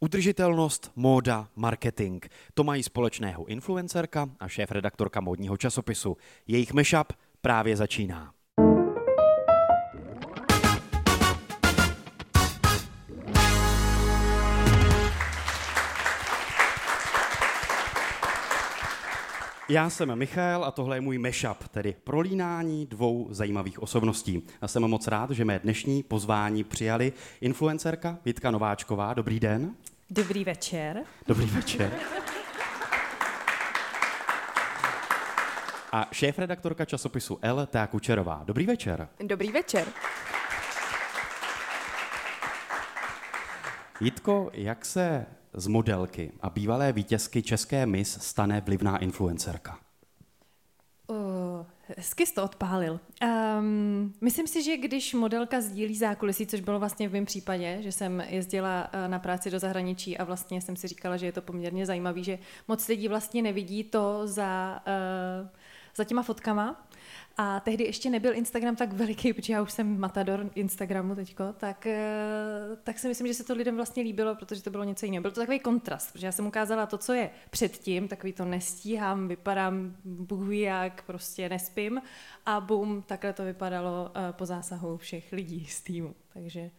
Udržitelnost, móda, marketing. To mají společného influencerka a šéf-redaktorka módního časopisu. Jejich mashup právě začíná. Já jsem Michal a tohle je můj mashup, tedy prolínání dvou zajímavých osobností. Já jsem moc rád, že mé dnešní pozvání přijali influencerka Jitka Nováčková. Dobrý den. Dobrý večer. Dobrý večer. A šéf-redaktorka časopisu L. T. Kučerová. Dobrý večer. Dobrý večer. Jitko, jak se z modelky a bývalé vítězky České mis stane vlivná influencerka? Uh, hezky jsi to odpálil. Um, myslím si, že když modelka sdílí zákulisí, což bylo vlastně v mém případě, že jsem jezdila uh, na práci do zahraničí a vlastně jsem si říkala, že je to poměrně zajímavé, že moc lidí vlastně nevidí to za, uh, za těma fotkama, a tehdy ještě nebyl Instagram tak veliký, protože já už jsem matador Instagramu teďko, tak, eh, tak si myslím, že se to lidem vlastně líbilo, protože to bylo něco jiného. Byl to takový kontrast, protože já jsem ukázala to, co je předtím, takový to nestíhám, vypadám bůh jak, prostě nespím a bum, takhle to vypadalo eh, po zásahu všech lidí z týmu. Takže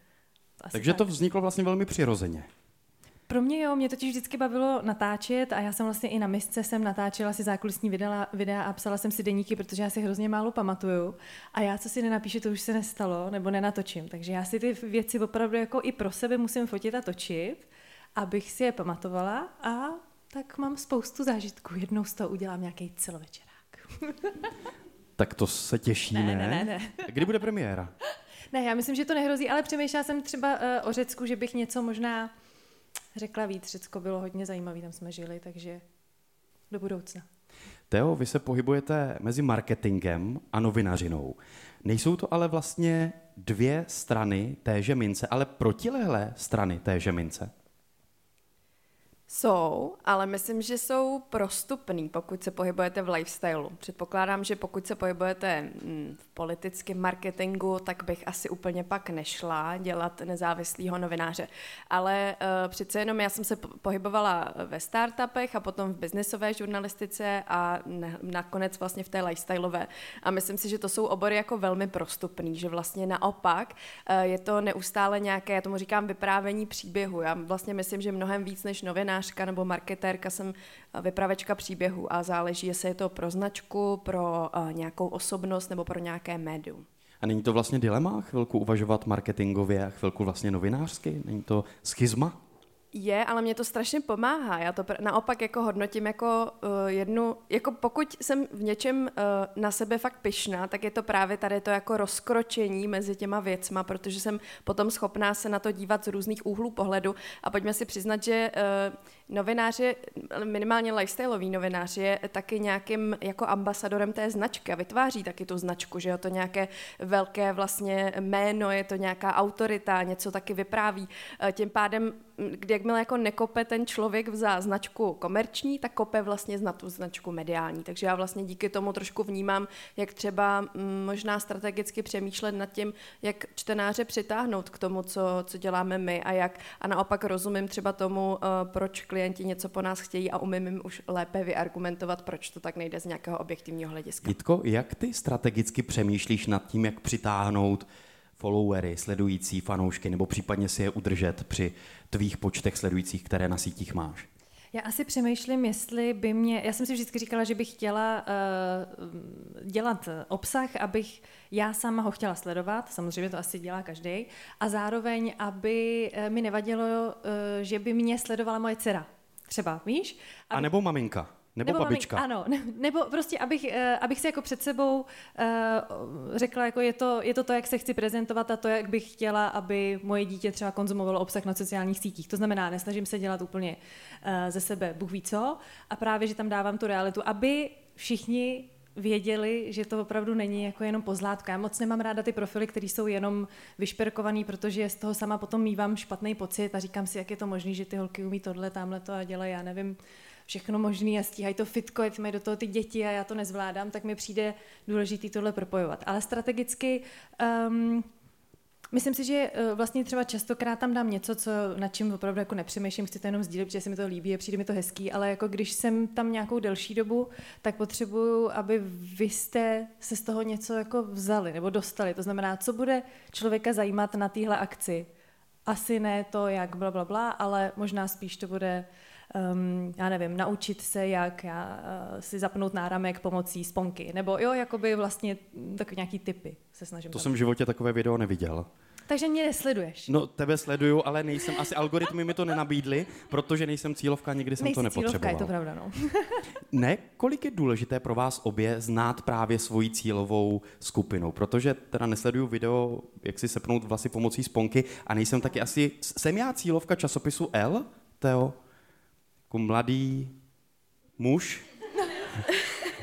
asi Takže tak. to vzniklo vlastně velmi přirozeně. Pro mě jo, mě totiž vždycky bavilo natáčet a já jsem vlastně i na misce jsem natáčela si zákulisní videa, videa a psala jsem si deníky, protože já si hrozně málo pamatuju a já, co si nenapíšu, to už se nestalo nebo nenatočím. Takže já si ty věci opravdu jako i pro sebe musím fotit a točit, abych si je pamatovala a tak mám spoustu zážitků. Jednou z toho udělám nějaký celovečerák. tak to se těšíme. Ne, ne, ne, ne. Kdy bude premiéra? Ne, já myslím, že to nehrozí, ale přemýšlela jsem třeba uh, o Řecku, že bych něco možná řekla víc. Řecko bylo hodně zajímavé, tam jsme žili, takže do budoucna. Teo, vy se pohybujete mezi marketingem a novinařinou. Nejsou to ale vlastně dvě strany téže mince, ale protilehlé strany téže mince? Jsou, ale myslím, že jsou prostupný, pokud se pohybujete v lifestylu. Předpokládám, že pokud se pohybujete mm, v politickém marketingu, tak bych asi úplně pak nešla dělat nezávislého novináře. Ale uh, přece jenom já jsem se pohybovala ve startupech a potom v biznesové žurnalistice a nakonec vlastně v té lifestyleové. A myslím si, že to jsou obory jako velmi prostupný, že vlastně naopak uh, je to neustále nějaké, já tomu říkám vyprávění příběhu. Já vlastně myslím, že mnohem víc než novinář novinářka nebo marketérka, jsem eh, vypravečka příběhu a záleží, jestli je to pro značku, pro uh, nějakou osobnost nebo pro nějaké médium. A není to vlastně dilema chvilku uvažovat marketingově a chvilku vlastně novinářsky? Není to schizma? Je, ale mě to strašně pomáhá. Já to pr- naopak jako hodnotím jako uh, jednu, jako pokud jsem v něčem uh, na sebe fakt pyšná, tak je to právě tady to jako rozkročení mezi těma věcma, protože jsem potom schopná se na to dívat z různých úhlů pohledu a pojďme si přiznat, že uh, novináři, minimálně lifestyleový novinář je taky nějakým jako ambasadorem té značky a vytváří taky tu značku, že je to nějaké velké vlastně jméno, je to nějaká autorita, něco taky vypráví. Tím pádem jakmile jako nekope ten člověk za značku komerční, tak kope vlastně na tu značku mediální. Takže já vlastně díky tomu trošku vnímám, jak třeba mm, možná strategicky přemýšlet nad tím, jak čtenáře přitáhnout k tomu, co, co děláme my a jak a naopak rozumím třeba tomu, uh, proč klienti něco po nás chtějí a umím jim už lépe vyargumentovat, proč to tak nejde z nějakého objektivního hlediska. Jitko, jak ty strategicky přemýšlíš nad tím, jak přitáhnout followery, sledující fanoušky, nebo případně si je udržet při tvých počtech sledujících, které na sítích máš? Já asi přemýšlím, jestli by mě, já jsem si vždycky říkala, že bych chtěla uh, dělat obsah, abych já sama ho chtěla sledovat, samozřejmě to asi dělá každý, a zároveň, aby uh, mi nevadilo, uh, že by mě sledovala moje dcera. Třeba, víš? Aby... A nebo maminka. Nebo, nebo babička. Mami, ano, ne, nebo prostě, abych, uh, abych si jako před sebou uh, řekla, jako je to, je to to, jak se chci prezentovat a to, jak bych chtěla, aby moje dítě třeba konzumovalo obsah na sociálních sítích. To znamená, nesnažím se dělat úplně uh, ze sebe Bůh ví co a právě, že tam dávám tu realitu, aby všichni věděli, že to opravdu není jako jenom pozlátko. Já moc nemám ráda ty profily, které jsou jenom vyšperkovaný, protože z toho sama potom mývám špatný pocit a říkám si, jak je to možné, že ty holky umí tohle, tamhle to a dělají, já nevím, všechno možné a stíhají to fitko, jet mají do toho ty děti a já to nezvládám, tak mi přijde důležitý tohle propojovat. Ale strategicky um, Myslím si, že uh, vlastně třeba častokrát tam dám něco, co nad čím opravdu jako nepřemýšlím, chci to jenom sdílet, protože se mi to líbí a přijde mi to hezký, ale jako když jsem tam nějakou delší dobu, tak potřebuju, aby vy jste se z toho něco jako vzali nebo dostali. To znamená, co bude člověka zajímat na téhle akci. Asi ne to, jak bla, bla, bla, ale možná spíš to bude um, já nevím, naučit se, jak já, uh, si zapnout náramek pomocí sponky, nebo jo, jakoby vlastně takový nějaký typy se snažím. To tam. jsem v životě takové video neviděl. Takže mě nesleduješ. No, tebe sleduju, ale nejsem, asi algoritmy mi to nenabídly, protože nejsem cílovka, nikdy jsem Nejsi to nepotřeboval. cílovka, je to pravda, no. Ne, kolik je důležité pro vás obě znát právě svoji cílovou skupinu, protože teda nesleduju video, jak si sepnout vlasy pomocí sponky a nejsem taky asi, jsem já cílovka časopisu L, Teo? Jako mladý muž?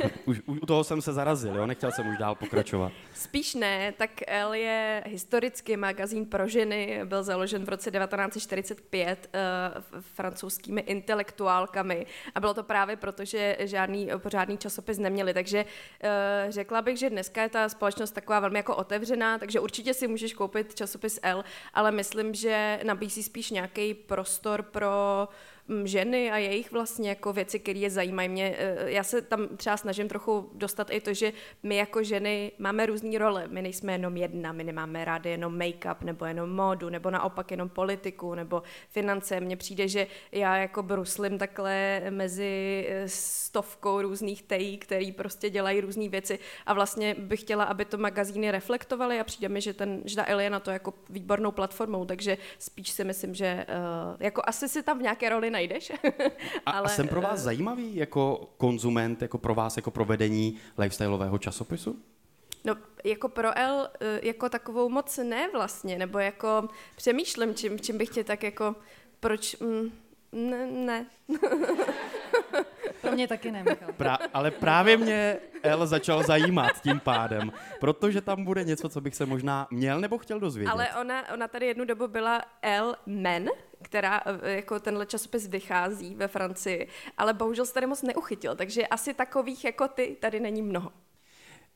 už, u toho jsem se zarazil, jo? nechtěl jsem už dál pokračovat. Spíš ne, tak L je historicky magazín pro ženy, byl založen v roce 1945 uh, francouzskými intelektuálkami a bylo to právě proto, že žádný pořádný časopis neměli, takže uh, řekla bych, že dneska je ta společnost taková velmi jako otevřená, takže určitě si můžeš koupit časopis L, ale myslím, že nabízí spíš nějaký prostor pro mm, ženy a jejich vlastně jako věci, které je zajímají mě. eh, Já se tam třeba snažím trochu dostat i to, že my jako ženy máme různé role. My nejsme jenom jedna, my nemáme rádi jenom make-up, nebo jenom módu, nebo naopak jenom politiku, nebo finance. Mně přijde, že já jako bruslim takhle mezi eh, stovkou různých tejí, který prostě dělají různé věci a vlastně bych chtěla, aby to magazíny reflektovaly a přijde mi, že, ten, že ta L je na to jako výbornou platformou, takže spíš si myslím, že jako asi si tam v nějaké roli najdeš. A, a jsem pro vás eh, zajímavý jako konzument, jako pro vás, jako provedení lifestyleového časopisu? No, jako pro L, eh, jako takovou moc ne vlastně, nebo jako přemýšlím, čím, čím bych tě tak jako, proč, mm, ne, ne. Pro mě taky ne, Michal. Pra, ale právě mě L začal zajímat tím pádem, protože tam bude něco, co bych se možná měl nebo chtěl dozvědět. Ale ona, ona tady jednu dobu byla L Men, která eh, jako tenhle časopis vychází ve Francii, ale bohužel se tady moc neuchytil, takže asi takových jako ty tady není mnoho.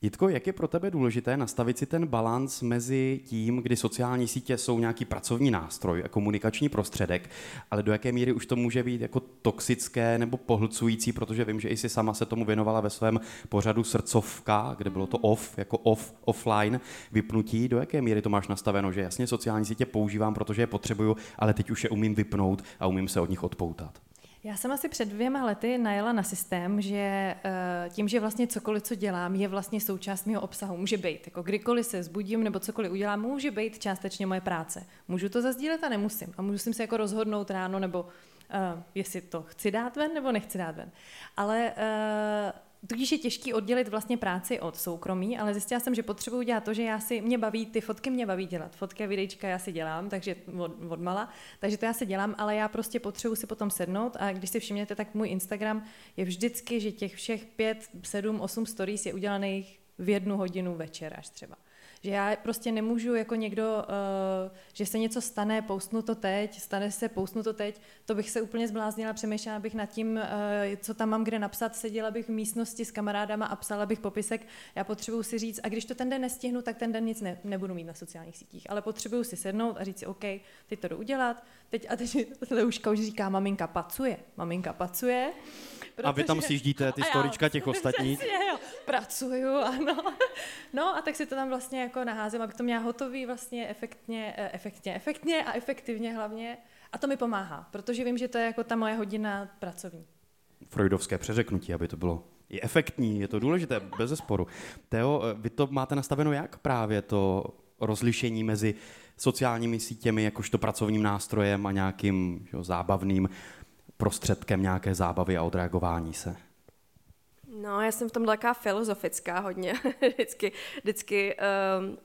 Jitko, jak je pro tebe důležité nastavit si ten balans mezi tím, kdy sociální sítě jsou nějaký pracovní nástroj a komunikační prostředek, ale do jaké míry už to může být jako toxické nebo pohlcující, protože vím, že i si sama se tomu věnovala ve svém pořadu Srdcovka, kde bylo to off, jako off, offline, vypnutí. Do jaké míry to máš nastaveno, že jasně sociální sítě používám, protože je potřebuju, ale teď už je umím vypnout a umím se od nich odpoutat. Já jsem asi před dvěma lety najela na systém, že eh, tím, že vlastně cokoliv, co dělám, je vlastně součást mého obsahu. Může být, jako kdykoliv se zbudím nebo cokoliv udělám, může být částečně moje práce. Můžu to zazdílet a nemusím. A musím se jako rozhodnout ráno, nebo uh, jestli to chci dát ven nebo nechci dát ven. Ale uh, Tudíž je těžký oddělit vlastně práci od soukromí, ale zjistila jsem, že potřebuji dělat to, že já si, mě baví, ty fotky mě baví dělat. Fotky a videjčka já si dělám, takže od, od mala, takže to já si dělám, ale já prostě potřebuji si potom sednout a když si všimnete, tak můj Instagram je vždycky, že těch všech pět, sedm, osm stories je udělaných v jednu hodinu večer až třeba. Že já prostě nemůžu jako někdo, uh, že se něco stane, poustnu to teď, stane se, poustnu to teď, to bych se úplně zbláznila, přemýšlela bych nad tím, uh, co tam mám kde napsat, seděla bych v místnosti s kamarádama a psala bych popisek. Já potřebuji si říct, a když to ten den nestihnu, tak ten den nic ne, nebudu mít na sociálních sítích, ale potřebuji si sednout a říct si, OK, teď to jdu udělat, teď a teď už říká, maminka pacuje, maminka pacuje. A vy tam sjíždíte ty storička těch ostatních. Přesně, jo. Pracuju, ano. No a tak si to tam vlastně jako naházím, abych to měla hotový vlastně efektně, eh, efektně, efektně a efektivně hlavně. A to mi pomáhá, protože vím, že to je jako ta moje hodina pracovní. Freudovské přeřeknutí, aby to bylo i efektní, je to důležité, bez zesporu. Teo, eh, vy to máte nastaveno jak právě to rozlišení mezi sociálními sítěmi jakožto pracovním nástrojem a nějakým že, jo, zábavným prostředkem nějaké zábavy a odreagování se? No, já jsem v tom taková filozofická hodně. vždycky, vždycky um,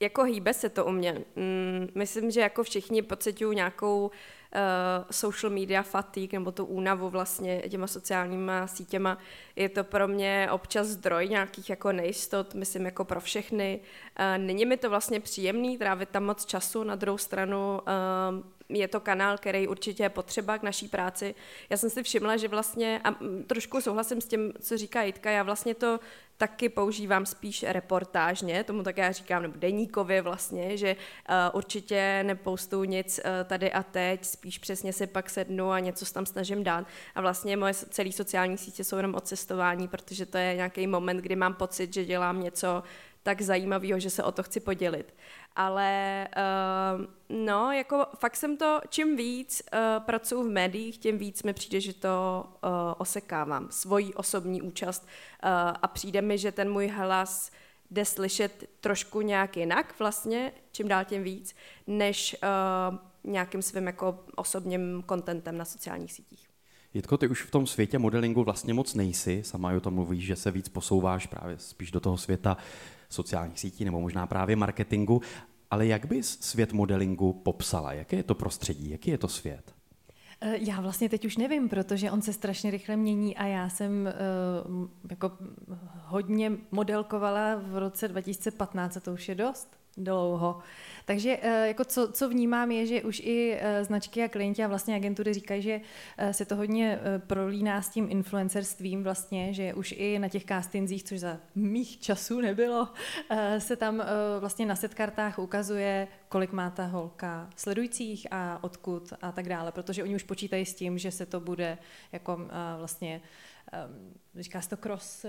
jako hýbe se to u mě. Mm, myslím, že jako všichni pocitují nějakou uh, social media fatigue, nebo tu únavu vlastně těma sociálníma sítěma. Je to pro mě občas zdroj nějakých jako nejistot, myslím jako pro všechny. Uh, není mi to vlastně příjemný trávit tam moc času, na druhou stranu uh, je to kanál, který určitě je potřeba k naší práci. Já jsem si všimla, že vlastně, a trošku souhlasím s tím, co říká Jitka, já vlastně to taky používám spíš reportážně, tomu tak já říkám, nebo deníkově vlastně, že uh, určitě nepoustu nic uh, tady a teď, spíš přesně si pak sednu a něco tam snažím dát. A vlastně moje celé sociální sítě jsou jenom o cestování, protože to je nějaký moment, kdy mám pocit, že dělám něco tak zajímavého, že se o to chci podělit. Ale uh, no, jako fakt jsem to, čím víc uh, pracuji v médiích, tím víc mi přijde, že to uh, osekávám, svoji osobní účast uh, a přijde mi, že ten můj hlas jde slyšet trošku nějak jinak vlastně, čím dál tím víc, než uh, nějakým svým jako osobním kontentem na sociálních sítích. Jitko, ty už v tom světě modelingu vlastně moc nejsi, sama o tom mluvíš, že se víc posouváš právě spíš do toho světa sociálních sítí nebo možná právě marketingu, ale jak bys svět modelingu popsala? Jaké je to prostředí? Jaký je to svět? Eh, já vlastně teď už nevím, protože on se strašně rychle mění a já jsem uh, jako hodně modelkovala v roce 2015 a to už je dost dlouho. Takže eh, jako co, co vnímám je, že už i eh, značky a klienti a vlastně agentury říkají, že eh, se to hodně prolíná s tím influencerstvím vlastně, že už i na těch castingzích, což za mých časů nebylo, se tam vlastně na setkartách ukazuje, kolik má ta holka sledujících a odkud a tak dále, protože oni už počítají s tím, že se to bude jako vlastně říká se to cross,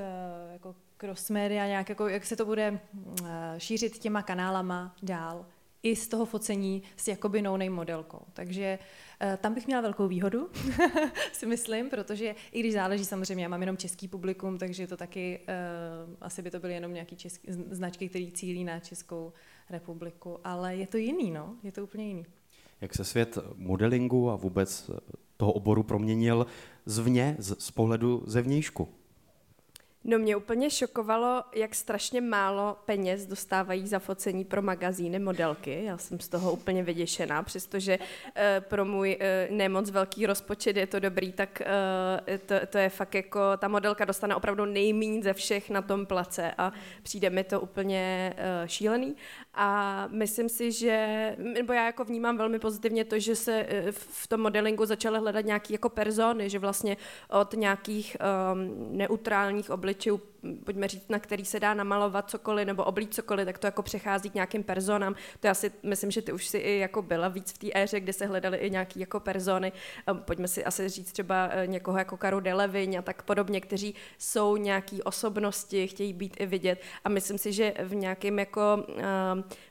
jako cross media, nějak jako, jak se to bude šířit těma kanálama dál i z toho focení s jakoby no modelkou. Takže uh, tam bych měla velkou výhodu, si myslím, protože i když záleží samozřejmě, já mám jenom český publikum, takže to taky, uh, asi by to byly jenom nějaké značky, které cílí na Českou republiku, ale je to jiný, no, je to úplně jiný. Jak se svět modelingu a vůbec toho oboru proměnil zvně, z, z pohledu zevnějšku? No mě úplně šokovalo, jak strašně málo peněz dostávají za focení pro magazíny modelky. Já jsem z toho úplně vyděšená, přestože uh, pro můj uh, nemoc velký rozpočet je to dobrý, tak uh, to, to je fakt jako, ta modelka dostane opravdu nejméně ze všech na tom place a přijde mi to úplně šílený. A myslím si, že, nebo já jako vnímám velmi pozitivně to, že se v tom modelingu začaly hledat nějaké jako persony, že vlastně od nějakých um, neutrálních obličejů, pojďme říct, na který se dá namalovat cokoliv nebo oblít cokoliv, tak to jako přechází k nějakým personám. To já si myslím, že ty už si i jako byla víc v té éře, kde se hledaly i nějaký jako persony. Pojďme si asi říct třeba eh, někoho jako Karu Deleviň a tak podobně, kteří jsou nějaký osobnosti, chtějí být i vidět. A myslím si, že v nějakém jako uh,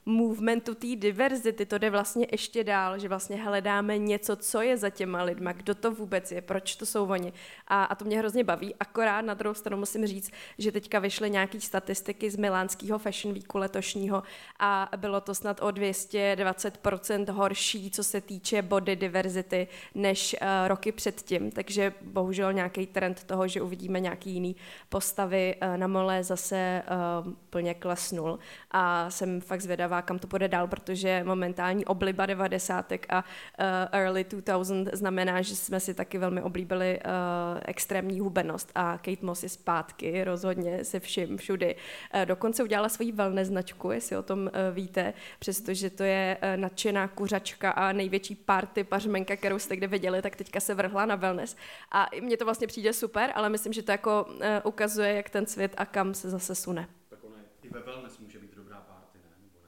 movementu té diverzity to jde vlastně ještě dál, že vlastně hledáme něco, co je za těma lidma, kdo to vůbec je, proč to jsou oni. A, a to mě hrozně baví. Akorát na druhou stranu musím říct, že teďka vyšly nějaké statistiky z milánského Fashion Weeku letošního a bylo to snad o 220% horší, co se týče body diverzity, než uh, roky předtím. Takže bohužel nějaký trend toho, že uvidíme nějaký jiný postavy uh, na mole zase uh, plně klesnul. A jsem fakt zvědavá, kam to půjde dál, protože momentální obliba 90. a uh, early 2000 znamená, že jsme si taky velmi oblíbili uh, extrémní hubenost a Kate Moss je zpátky, rozhodně se vším všudy. Uh, dokonce udělala svoji wellness značku, jestli o tom uh, víte, přestože to je uh, nadšená kuřačka a největší party pařmenka, kterou jste kde viděli, tak teďka se vrhla na wellness. A mně to vlastně přijde super, ale myslím, že to jako ukazuje, jak ten svět a kam se zase sune. Tak ono i ve wellness může být dobrá party, ne? Nebo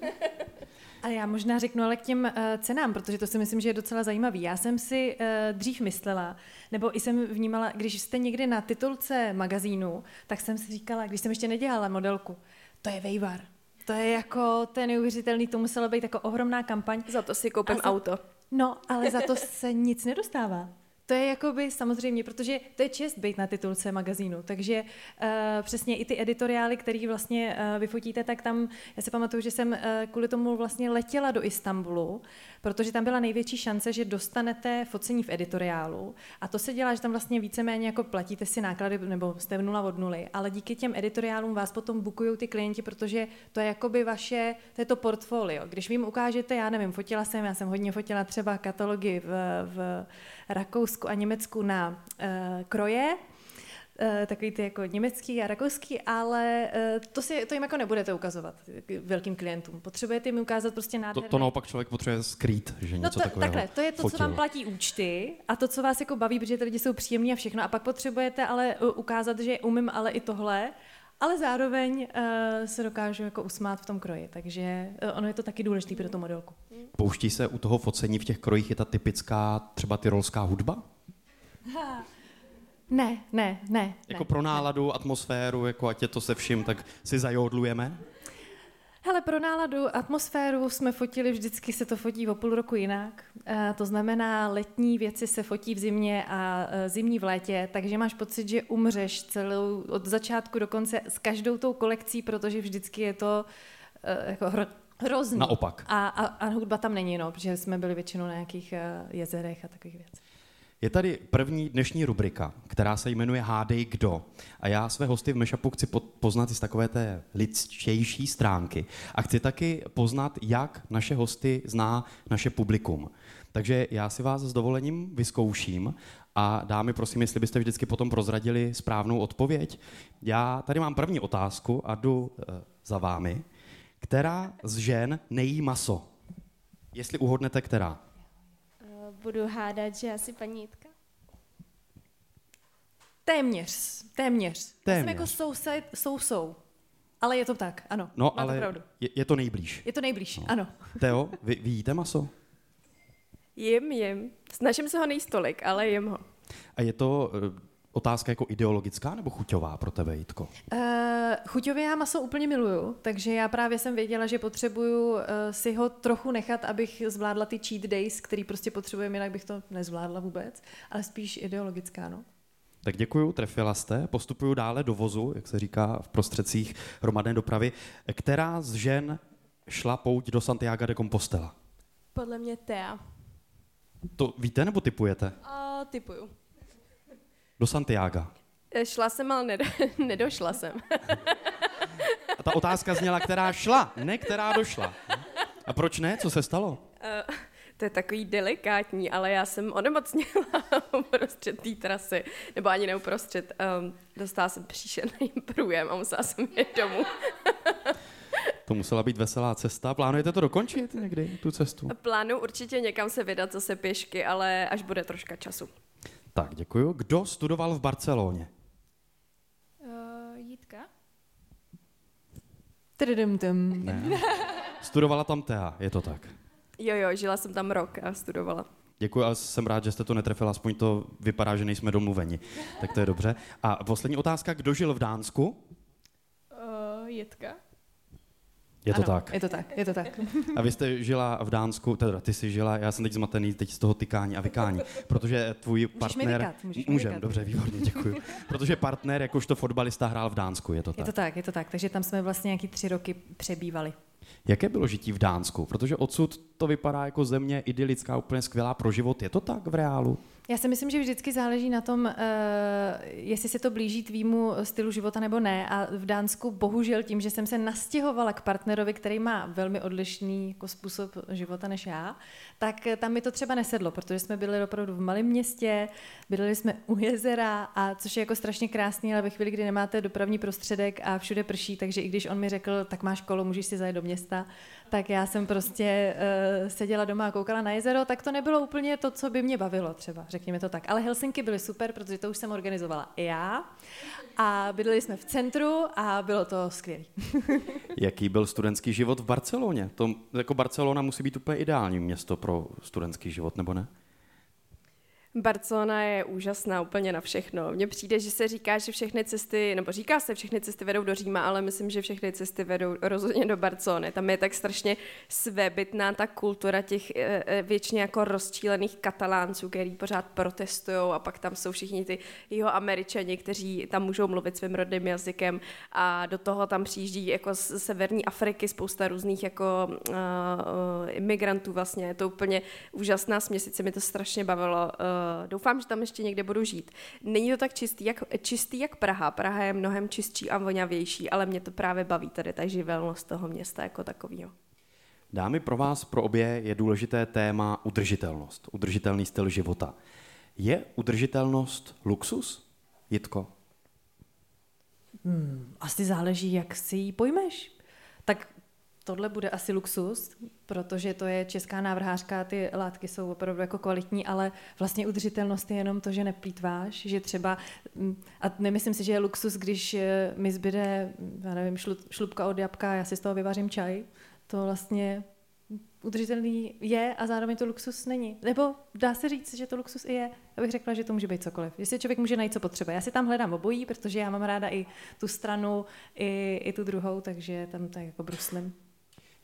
ne? A já možná řeknu ale k těm uh, cenám, protože to si myslím, že je docela zajímavý. Já jsem si uh, dřív myslela, nebo i jsem vnímala, když jste někdy na titulce magazínu, tak jsem si říkala, když jsem ještě nedělala modelku, to je Vejvar. To je jako, to je neuvěřitelný, to musela být jako ohromná kampaň. Za to si koupím za, auto. No, ale za to se nic nedostává. To je jakoby samozřejmě, protože to je čest být na titulce magazínu, takže uh, přesně i ty editoriály, které vlastně uh, vyfotíte, tak tam, já si pamatuju, že jsem uh, kvůli tomu vlastně letěla do Istanbulu, protože tam byla největší šance, že dostanete focení v editoriálu a to se dělá, že tam vlastně víceméně jako platíte si náklady nebo jste v nula od nuly, ale díky těm editoriálům vás potom bukují ty klienti, protože to je jakoby vaše, to je to portfolio. Když vy jim ukážete, já nevím, fotila jsem, já jsem hodně fotila třeba katalogy v, v Rakousku a Německu na uh, kroje, uh, takový ty jako německý a rakouský, ale uh, to, si, to jim jako nebudete ukazovat velkým klientům. Potřebujete jim ukázat prostě nádherné... To, to naopak člověk potřebuje skrýt, že no něco to, takového Takhle, to je to, fotil. co vám platí účty a to, co vás jako baví, protože ty lidi jsou příjemní a všechno. A pak potřebujete ale ukázat, že umím ale i tohle ale zároveň uh, se dokážu jako usmát v tom kroji, takže uh, ono je to taky důležité pro tu modelku. Pouští se u toho focení v těch krojích, je ta typická třeba tyrolská hudba? Ha. Ne, ne, ne. Jako ne, pro náladu, ne. atmosféru, jako ať je to se vším, tak si zajodlujeme? Hele, pro náladu, atmosféru jsme fotili, vždycky se to fotí o půl roku jinak. E, to znamená, letní věci se fotí v zimě a e, zimní v létě, takže máš pocit, že umřeš celou od začátku do konce s každou tou kolekcí, protože vždycky je to e, jako hro, hrozný. Naopak. A, a, a hudba tam není, no, protože jsme byli většinou na nějakých jezerech a takových věcech. Je tady první dnešní rubrika, která se jmenuje Hádej kdo. A já své hosty v Meshapu chci poznat z takové té lidštější stránky. A chci taky poznat, jak naše hosty zná naše publikum. Takže já si vás s dovolením vyzkouším a dámy, prosím, jestli byste vždycky potom prozradili správnou odpověď. Já tady mám první otázku a jdu e, za vámi. Která z žen nejí maso? Jestli uhodnete, která? Budu hádat, že asi paní Jitka. Téměř, téměř. téměř. Já jsem jako soused, sousou. Ale je to tak, ano. No, ale pravdu. Je, je to nejblíž. Je to nejblíž, no. ano. Teo, vy, vy jíte maso? Jim, jim. Snažím se ho nejít tolik, ale jim ho. A je to uh, otázka jako ideologická nebo chuťová pro tebe, Jitko? Uh, chuťově já maso úplně miluju, takže já právě jsem věděla, že potřebuju uh, si ho trochu nechat, abych zvládla ty cheat days, který prostě potřebujeme, jinak bych to nezvládla vůbec, ale spíš ideologická, no. Tak děkuju, trefila jste. Postupuju dále do vozu, jak se říká v prostředcích hromadné dopravy. Která z žen šla pouť do Santiago de Compostela? Podle mě Tea. To víte nebo typujete? A typuju. Do Santiago. Eh, šla jsem, ale ned- nedošla jsem. A ta otázka zněla, která šla, ne která došla. A proč ne? Co se stalo? Uh, to je takový delikátní, ale já jsem onemocněla uprostřed té trasy, nebo ani ne uprostřed. Um, dostala jsem příšerný průjem a musela jsem jít domů. to musela být veselá cesta. Plánujete to dokončit někdy, tu cestu? Plánu určitě někam se vydat zase pěšky, ale až bude troška času. Tak, děkuji. Kdo studoval v Barceloně? Uh, Jitka. Ne. Studovala tam Tea, je to tak. Jo, jo, žila jsem tam rok a studovala. Děkuji a jsem rád, že jste to netrefila, aspoň to vypadá, že nejsme domluveni. Tak to je dobře. A poslední otázka, kdo žil v Dánsku? Uh, Jitka. Je to ano, tak. Je to tak, je to tak. A vy jste žila v Dánsku, teda ty jsi žila, já jsem teď zmatený teď z toho tykání a vykání, protože tvůj můžeš partner... Mi vykat, můžeš Můžem, vykat. dobře, výborně, děkuji. protože partner jakožto fotbalista hrál v Dánsku, je to tak. Je to tak, je to tak. Takže tam jsme vlastně nějaký tři roky přebývali. Jaké bylo žití v Dánsku? Protože odsud to vypadá jako země idylická, úplně skvělá pro život. Je to tak v reálu? Já si myslím, že vždycky záleží na tom, uh, jestli se to blíží tvýmu stylu života nebo ne. A v Dánsku bohužel tím, že jsem se nastěhovala k partnerovi, který má velmi odlišný jako způsob života než já, tak tam mi to třeba nesedlo, protože jsme byli opravdu v malém městě, bydleli jsme u jezera, a což je jako strašně krásný, ale ve chvíli, kdy nemáte dopravní prostředek a všude prší, takže i když on mi řekl, tak máš kolo, můžeš si zajet do města, tak já jsem prostě uh, seděla doma a koukala na jezero, tak to nebylo úplně to, co by mě bavilo třeba, řekněme to tak. Ale Helsinky byly super, protože to už jsem organizovala i já a bydleli jsme v centru a bylo to skvělé. Jaký byl studentský život v Barceloně? To, jako Barcelona musí být úplně ideální město pro studentský život, nebo ne? Barcelona je úžasná úplně na všechno. Mně přijde, že se říká, že všechny cesty, nebo říká se, všechny cesty vedou do Říma, ale myslím, že všechny cesty vedou rozhodně do Barcelony. Tam je tak strašně svébytná ta kultura těch e, e, většině jako rozčílených katalánců, který pořád protestují a pak tam jsou všichni ty jeho američani, kteří tam můžou mluvit svým rodným jazykem a do toho tam přijíždí jako z severní Afriky spousta různých jako uh, imigrantů vlastně. Je to úplně úžasná směsice, mi to strašně bavilo. Uh, doufám, že tam ještě někde budu žít. Není to tak čistý jak, čistý jak Praha. Praha je mnohem čistší a vonavější, ale mě to právě baví tady ta živelnost toho města jako takového. Dámy, pro vás, pro obě je důležité téma udržitelnost, udržitelný styl života. Je udržitelnost luxus, Jitko? Hmm, asi záleží, jak si ji pojmeš. Tak tohle bude asi luxus, protože to je česká návrhářka, ty látky jsou opravdu jako kvalitní, ale vlastně udržitelnost je jenom to, že neplýtváš, že třeba, mm, a nemyslím si, že je luxus, když eh, mi zbyde, já nevím, šlupka od jabka, já si z toho vyvařím čaj, to vlastně udržitelný je a zároveň to luxus není. Nebo dá se říct, že to luxus i je. Já bych řekla, že to může být cokoliv. Jestli člověk může najít, co potřebuje. Já si tam hledám obojí, protože já mám ráda i tu stranu, i, i tu druhou, takže tam tak jako bruslím.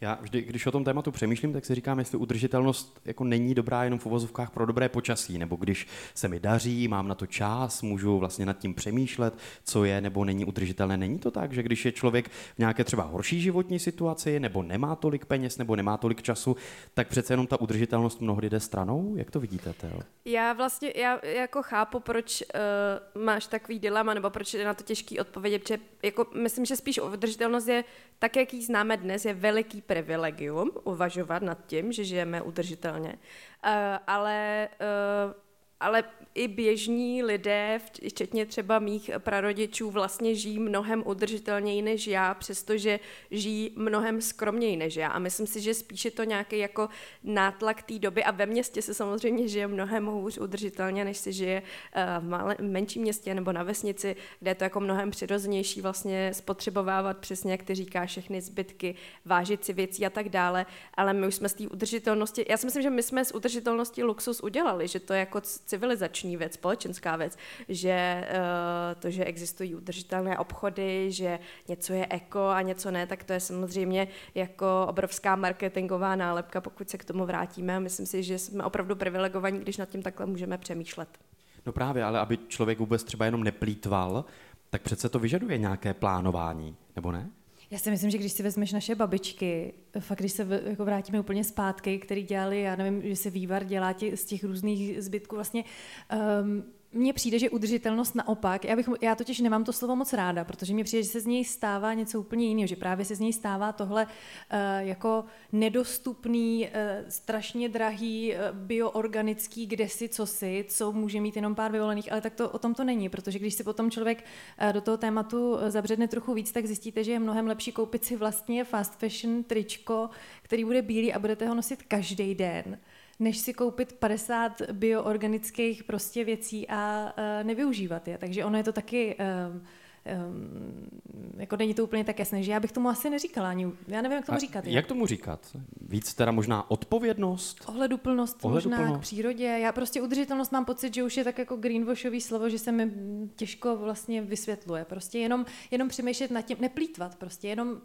Já vždy, když o tom tématu přemýšlím, tak si říkám, jestli udržitelnost jako není dobrá jenom v uvozovkách pro dobré počasí, nebo když se mi daří, mám na to čas, můžu vlastně nad tím přemýšlet, co je nebo není udržitelné. Není to tak, že když je člověk v nějaké třeba horší životní situaci, nebo nemá tolik peněz, nebo nemá tolik času, tak přece jenom ta udržitelnost mnohdy jde stranou? Jak to vidíte, Teo? Já vlastně, já jako chápu, proč uh, máš takový dilema, nebo proč je na to těžký odpovědět, protože jako myslím, že spíš udržitelnost je, tak jak ji známe dnes, je veliký privilegium uvažovat nad tím, že žijeme udržitelně. Uh, ale uh, ale i běžní lidé, včetně třeba mých prarodičů, vlastně žijí mnohem udržitelněji než já, přestože žijí mnohem skromněji než já. A myslím si, že spíše to nějaký jako nátlak té doby a ve městě se samozřejmě žije mnohem hůř udržitelně, než se žije eh, v, malé, menším městě nebo na vesnici, kde je to jako mnohem přirozenější vlastně spotřebovávat přesně, jak ty říká, všechny zbytky, vážit si věcí a tak dále. Ale my už jsme z té udržitelnosti, já si myslím, že my jsme z udržitelnosti luxus udělali, že to jako civilizační věc, společenská věc, že uh, to, že existují udržitelné obchody, že něco je eko a něco ne, tak to je samozřejmě jako obrovská marketingová nálepka, pokud se k tomu vrátíme. Myslím si, že jsme opravdu privilegovaní, když nad tím takhle můžeme přemýšlet. No právě, ale aby člověk vůbec třeba jenom neplýtval, tak přece to vyžaduje nějaké plánování, nebo ne? Já si myslím, že když si vezmeš naše babičky, fakt když se jako vrátíme úplně zpátky, který dělali, já nevím, že se vývar dělá tě, z těch různých zbytků vlastně um, mně přijde, že udržitelnost naopak, já, bych, já totiž nemám to slovo moc ráda, protože mně přijde, že se z něj stává něco úplně jiného, že právě se z něj stává tohle uh, jako nedostupný, uh, strašně drahý, uh, bioorganický, kde si, co může mít jenom pár vyvolených, ale tak to o tom to není, protože když si potom člověk uh, do toho tématu zabředne trochu víc, tak zjistíte, že je mnohem lepší koupit si vlastně fast fashion tričko, který bude bílý a budete ho nosit každý den než si koupit 50 bioorganických prostě věcí a uh, nevyužívat je. Takže ono je to taky... Um, um, jako není to úplně tak jasné, že já bych tomu asi neříkala ani, já nevím, jak tomu a říkat. Jak tomu říkat? Víc teda možná odpovědnost? Ohleduplnost, Ohleduplnost možná k přírodě. Já prostě udržitelnost mám pocit, že už je tak jako greenwashový slovo, že se mi těžko vlastně vysvětluje. Prostě jenom, jenom přemýšlet nad tím, neplýtvat prostě, jenom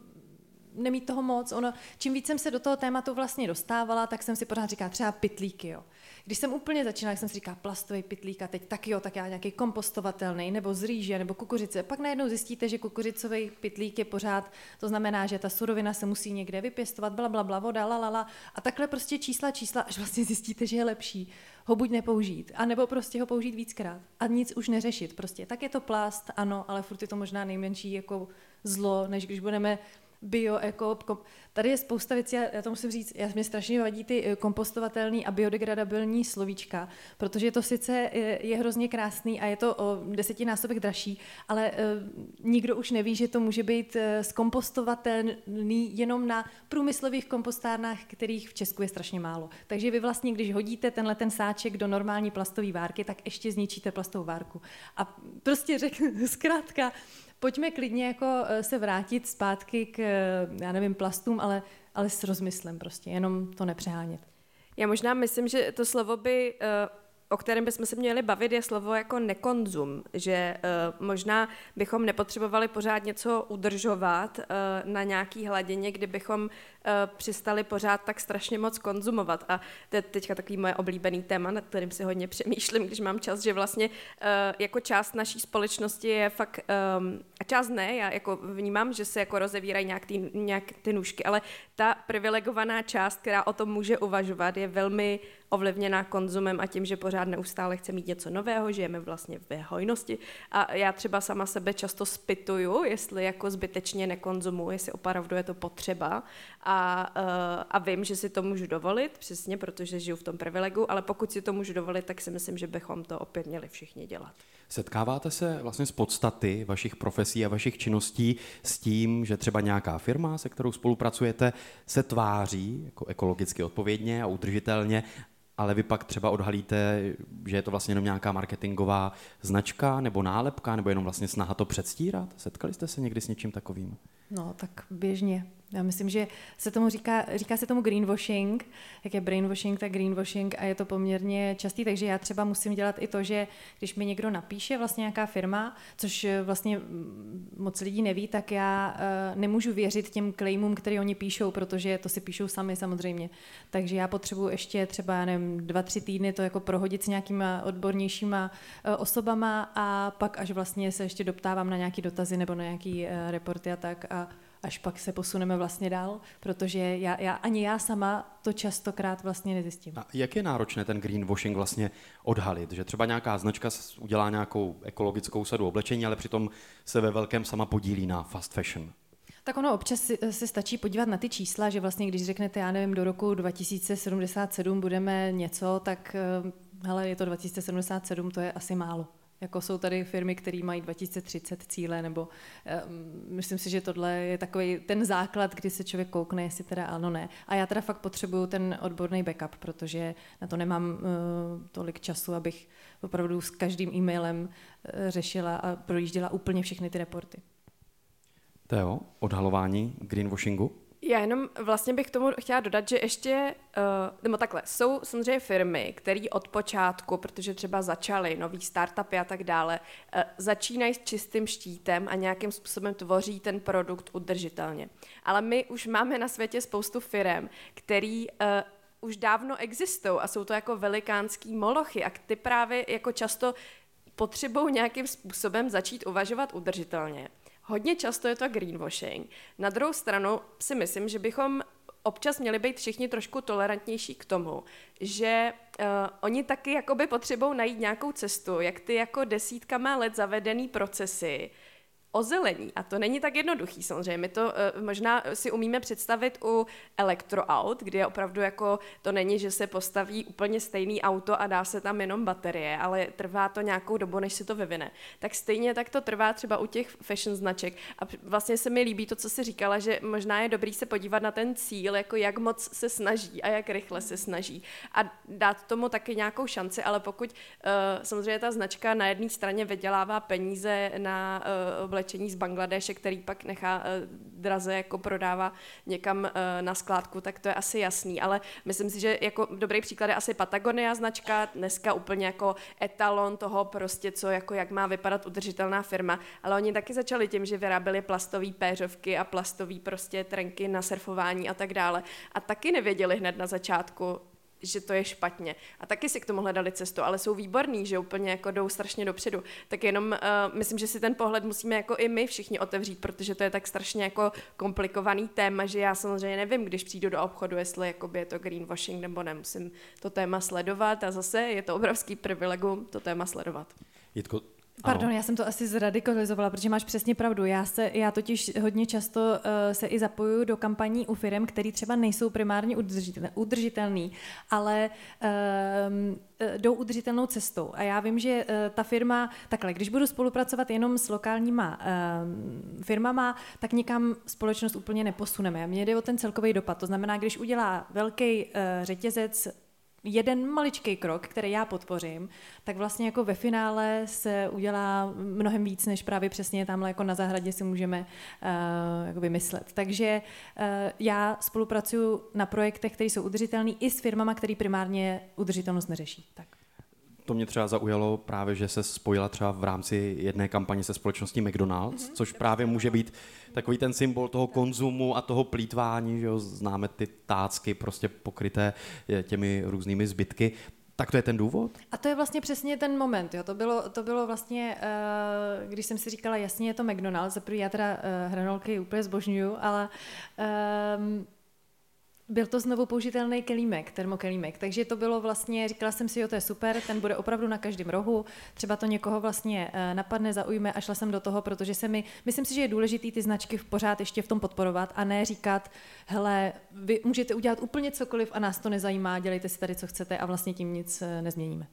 nemít toho moc. Ono, čím víc jsem se do toho tématu vlastně dostávala, tak jsem si pořád říkala třeba pitlíky. Jo. Když jsem úplně začínala, jsem si říkala plastový pitlík a teď tak jo, tak já nějaký kompostovatelný, nebo z rýže, nebo kukuřice. Pak najednou zjistíte, že kukuřicový pitlík je pořád, to znamená, že ta surovina se musí někde vypěstovat, bla, bla, bla, voda, la, la, la. A takhle prostě čísla, čísla, až vlastně zjistíte, že je lepší ho buď nepoužít, anebo prostě ho použít víckrát a nic už neřešit. Prostě tak je to plast, ano, ale furt je to možná nejmenší jako zlo, než když budeme bio, eko, kom... tady je spousta věcí, já to musím říct, já mě strašně vadí ty eh, kompostovatelný a biodegradabilní slovíčka, protože to sice je, je hrozně krásný a je to o desetinásobek dražší, ale uh, nikdo už neví, že to může být uh, zkompostovatelný jenom na průmyslových kompostárnách, kterých v Česku je strašně málo. Takže vy vlastně, když hodíte tenhle ten sáček do normální plastové várky, tak ještě zničíte plastovou várku. A prostě řeknu, zkrátka, pojďme klidně jako eh, se vrátit zpátky k, eh, já nevím, plastům, ale, ale s rozmyslem prostě, jenom to nepřehánět. Já možná myslím, že to slovo by uh o kterém bychom se měli bavit, je slovo jako nekonzum, že možná bychom nepotřebovali pořád něco udržovat na nějaký hladině, kdybychom přistali pořád tak strašně moc konzumovat. A to je teďka takový moje oblíbený téma, nad kterým si hodně přemýšlím, když mám čas, že vlastně uh, jako část naší společnosti je fakt, um, a část ne, já jako vnímám, že se jako rozevírají nějak ty, nějak ty nůžky, ale ta privilegovaná část, která o tom může uvažovat, je velmi ovlivněná konzumem a tím, že pořád neustále chce mít něco nového, žijeme vlastně ve hojnosti. A já třeba sama sebe často spituju, jestli jako zbytečně nekonzumuji, jestli opravdu je to potřeba. A, uh, a vím, že si to můžu dovolit, přesně, protože žiju v tom privilegu, ale pokud si to můžu dovolit, tak si myslím, že bychom to opět měli všichni dělat. Setkáváte se vlastně z podstaty vašich profesí a vašich činností s tím, že třeba nějaká firma, se kterou spolupracujete, se tváří jako ekologicky odpovědně a udržitelně, ale vy pak třeba odhalíte, že je to vlastně jenom nějaká marketingová značka nebo nálepka, nebo jenom vlastně snaha to předstírat? Setkali jste se někdy s něčím takovým? No, tak běžně. Já myslím, že se tomu říká, říká se tomu greenwashing, jak je brainwashing, tak greenwashing a je to poměrně častý, takže já třeba musím dělat i to, že když mi někdo napíše vlastně nějaká firma, což vlastně moc lidí neví, tak já uh, nemůžu věřit těm claimům, které oni píšou, protože to si píšou sami samozřejmě. Takže já potřebuji ještě třeba, já nevím, dva, tři týdny to jako prohodit s nějakýma odbornějšíma uh, osobama a pak až vlastně se ještě doptávám na nějaký dotazy nebo na nějaký reporty a tak a až pak se posuneme vlastně dál, protože já, já, ani já sama to častokrát vlastně nezjistím. A jak je náročné ten greenwashing vlastně odhalit? Že třeba nějaká značka udělá nějakou ekologickou sadu oblečení, ale přitom se ve velkém sama podílí na fast fashion. Tak ono občas si, se stačí podívat na ty čísla, že vlastně když řeknete, já nevím, do roku 2077 budeme něco, tak eh, hele, je to 2077, to je asi málo. Jako jsou tady firmy, které mají 2030 cíle, nebo um, myslím si, že tohle je takový ten základ, kdy se člověk koukne, jestli teda ano, ne. A já teda fakt potřebuju ten odborný backup, protože na to nemám uh, tolik času, abych opravdu s každým e-mailem uh, řešila a projížděla úplně všechny ty reporty. Teo, odhalování greenwashingu? Já jenom vlastně bych k tomu chtěla dodat, že ještě, uh, nebo takhle, jsou samozřejmě firmy, které od počátku, protože třeba začaly nový startupy a tak dále, uh, začínají s čistým štítem a nějakým způsobem tvoří ten produkt udržitelně. Ale my už máme na světě spoustu firm, který uh, už dávno existují a jsou to jako velikánský molochy a ty právě jako často potřebují nějakým způsobem začít uvažovat udržitelně. Hodně často je to greenwashing. Na druhou stranu si myslím, že bychom občas měli být všichni trošku tolerantnější k tomu, že uh, oni taky jakoby potřebují najít nějakou cestu, jak ty jako desítkama let zavedený procesy ozelení. A to není tak jednoduchý samozřejmě. My to uh, možná si umíme představit u elektroaut, kde je opravdu jako, to není, že se postaví úplně stejný auto a dá se tam jenom baterie, ale trvá to nějakou dobu, než se to vyvine. Tak stejně tak to trvá třeba u těch fashion značek. A vlastně se mi líbí to, co jsi říkala, že možná je dobrý se podívat na ten cíl, jako jak moc se snaží a jak rychle se snaží. A dát tomu taky nějakou šanci, ale pokud uh, samozřejmě ta značka na jedné straně vydělává peníze na uh, oblečení z Bangladeše, který pak nechá uh, draze jako prodává někam uh, na skládku, tak to je asi jasný. Ale myslím si, že jako dobrý příklad je asi Patagonia značka, dneska úplně jako etalon toho prostě, co jako jak má vypadat udržitelná firma. Ale oni taky začali tím, že vyráběli plastové péřovky a plastové prostě trenky na surfování a tak dále. A taky nevěděli hned na začátku, že to je špatně. A taky si k tomu hledali cestu, ale jsou výborní, že úplně jako jdou strašně dopředu. Tak jenom uh, myslím, že si ten pohled musíme jako i my všichni otevřít, protože to je tak strašně jako komplikovaný téma, že já samozřejmě nevím, když přijdu do obchodu, jestli jakoby je to greenwashing nebo nemusím to téma sledovat a zase je to obrovský privilegium to téma sledovat. Jitko, Pardon, ano. já jsem to asi zradikalizovala, protože máš přesně pravdu. Já, se, já totiž hodně často uh, se i zapojuju do kampaní u firm, které třeba nejsou primárně udržitelný, ale uh, jdou udržitelnou cestou. A já vím, že uh, ta firma, takhle, když budu spolupracovat jenom s lokálníma uh, firmama, tak nikam společnost úplně neposuneme. Mně jde o ten celkový dopad. To znamená, když udělá velký uh, řetězec jeden maličký krok, který já podpořím, tak vlastně jako ve finále se udělá mnohem víc, než právě přesně tamhle jako na zahradě si můžeme uh, jako vymyslet. Takže uh, já spolupracuji na projektech, které jsou udržitelné i s firmama, které primárně udržitelnost neřeší. Tak to mě třeba zaujalo právě, že se spojila třeba v rámci jedné kampaně se společností McDonald's, mm-hmm. což právě může být takový ten symbol toho konzumu a toho plítvání, že jo, známe ty tácky prostě pokryté eh, těmi různými zbytky. Tak to je ten důvod? A to je vlastně přesně ten moment. Jo. To, bylo, to bylo vlastně, uh, když jsem si říkala, jasně je to McDonald's, za já teda uh, hranolky úplně zbožňuju, ale um, Byl to znovu použitelný kelímek, termokelímek, takže to bylo vlastně, říkala jsem si, jo, to je super, ten bude opravdu na každém rohu, třeba to někoho vlastně eh, napadne, zaujme a šla jsem do toho, protože se mi, myslím si, že je důležité ty značky v pořád ještě v tom podporovat a ne říkat, hele, vy můžete udělat úplně cokoliv a nás to nezajímá, dělejte si tady, co chcete a vlastně tím nic eh, nezměníme.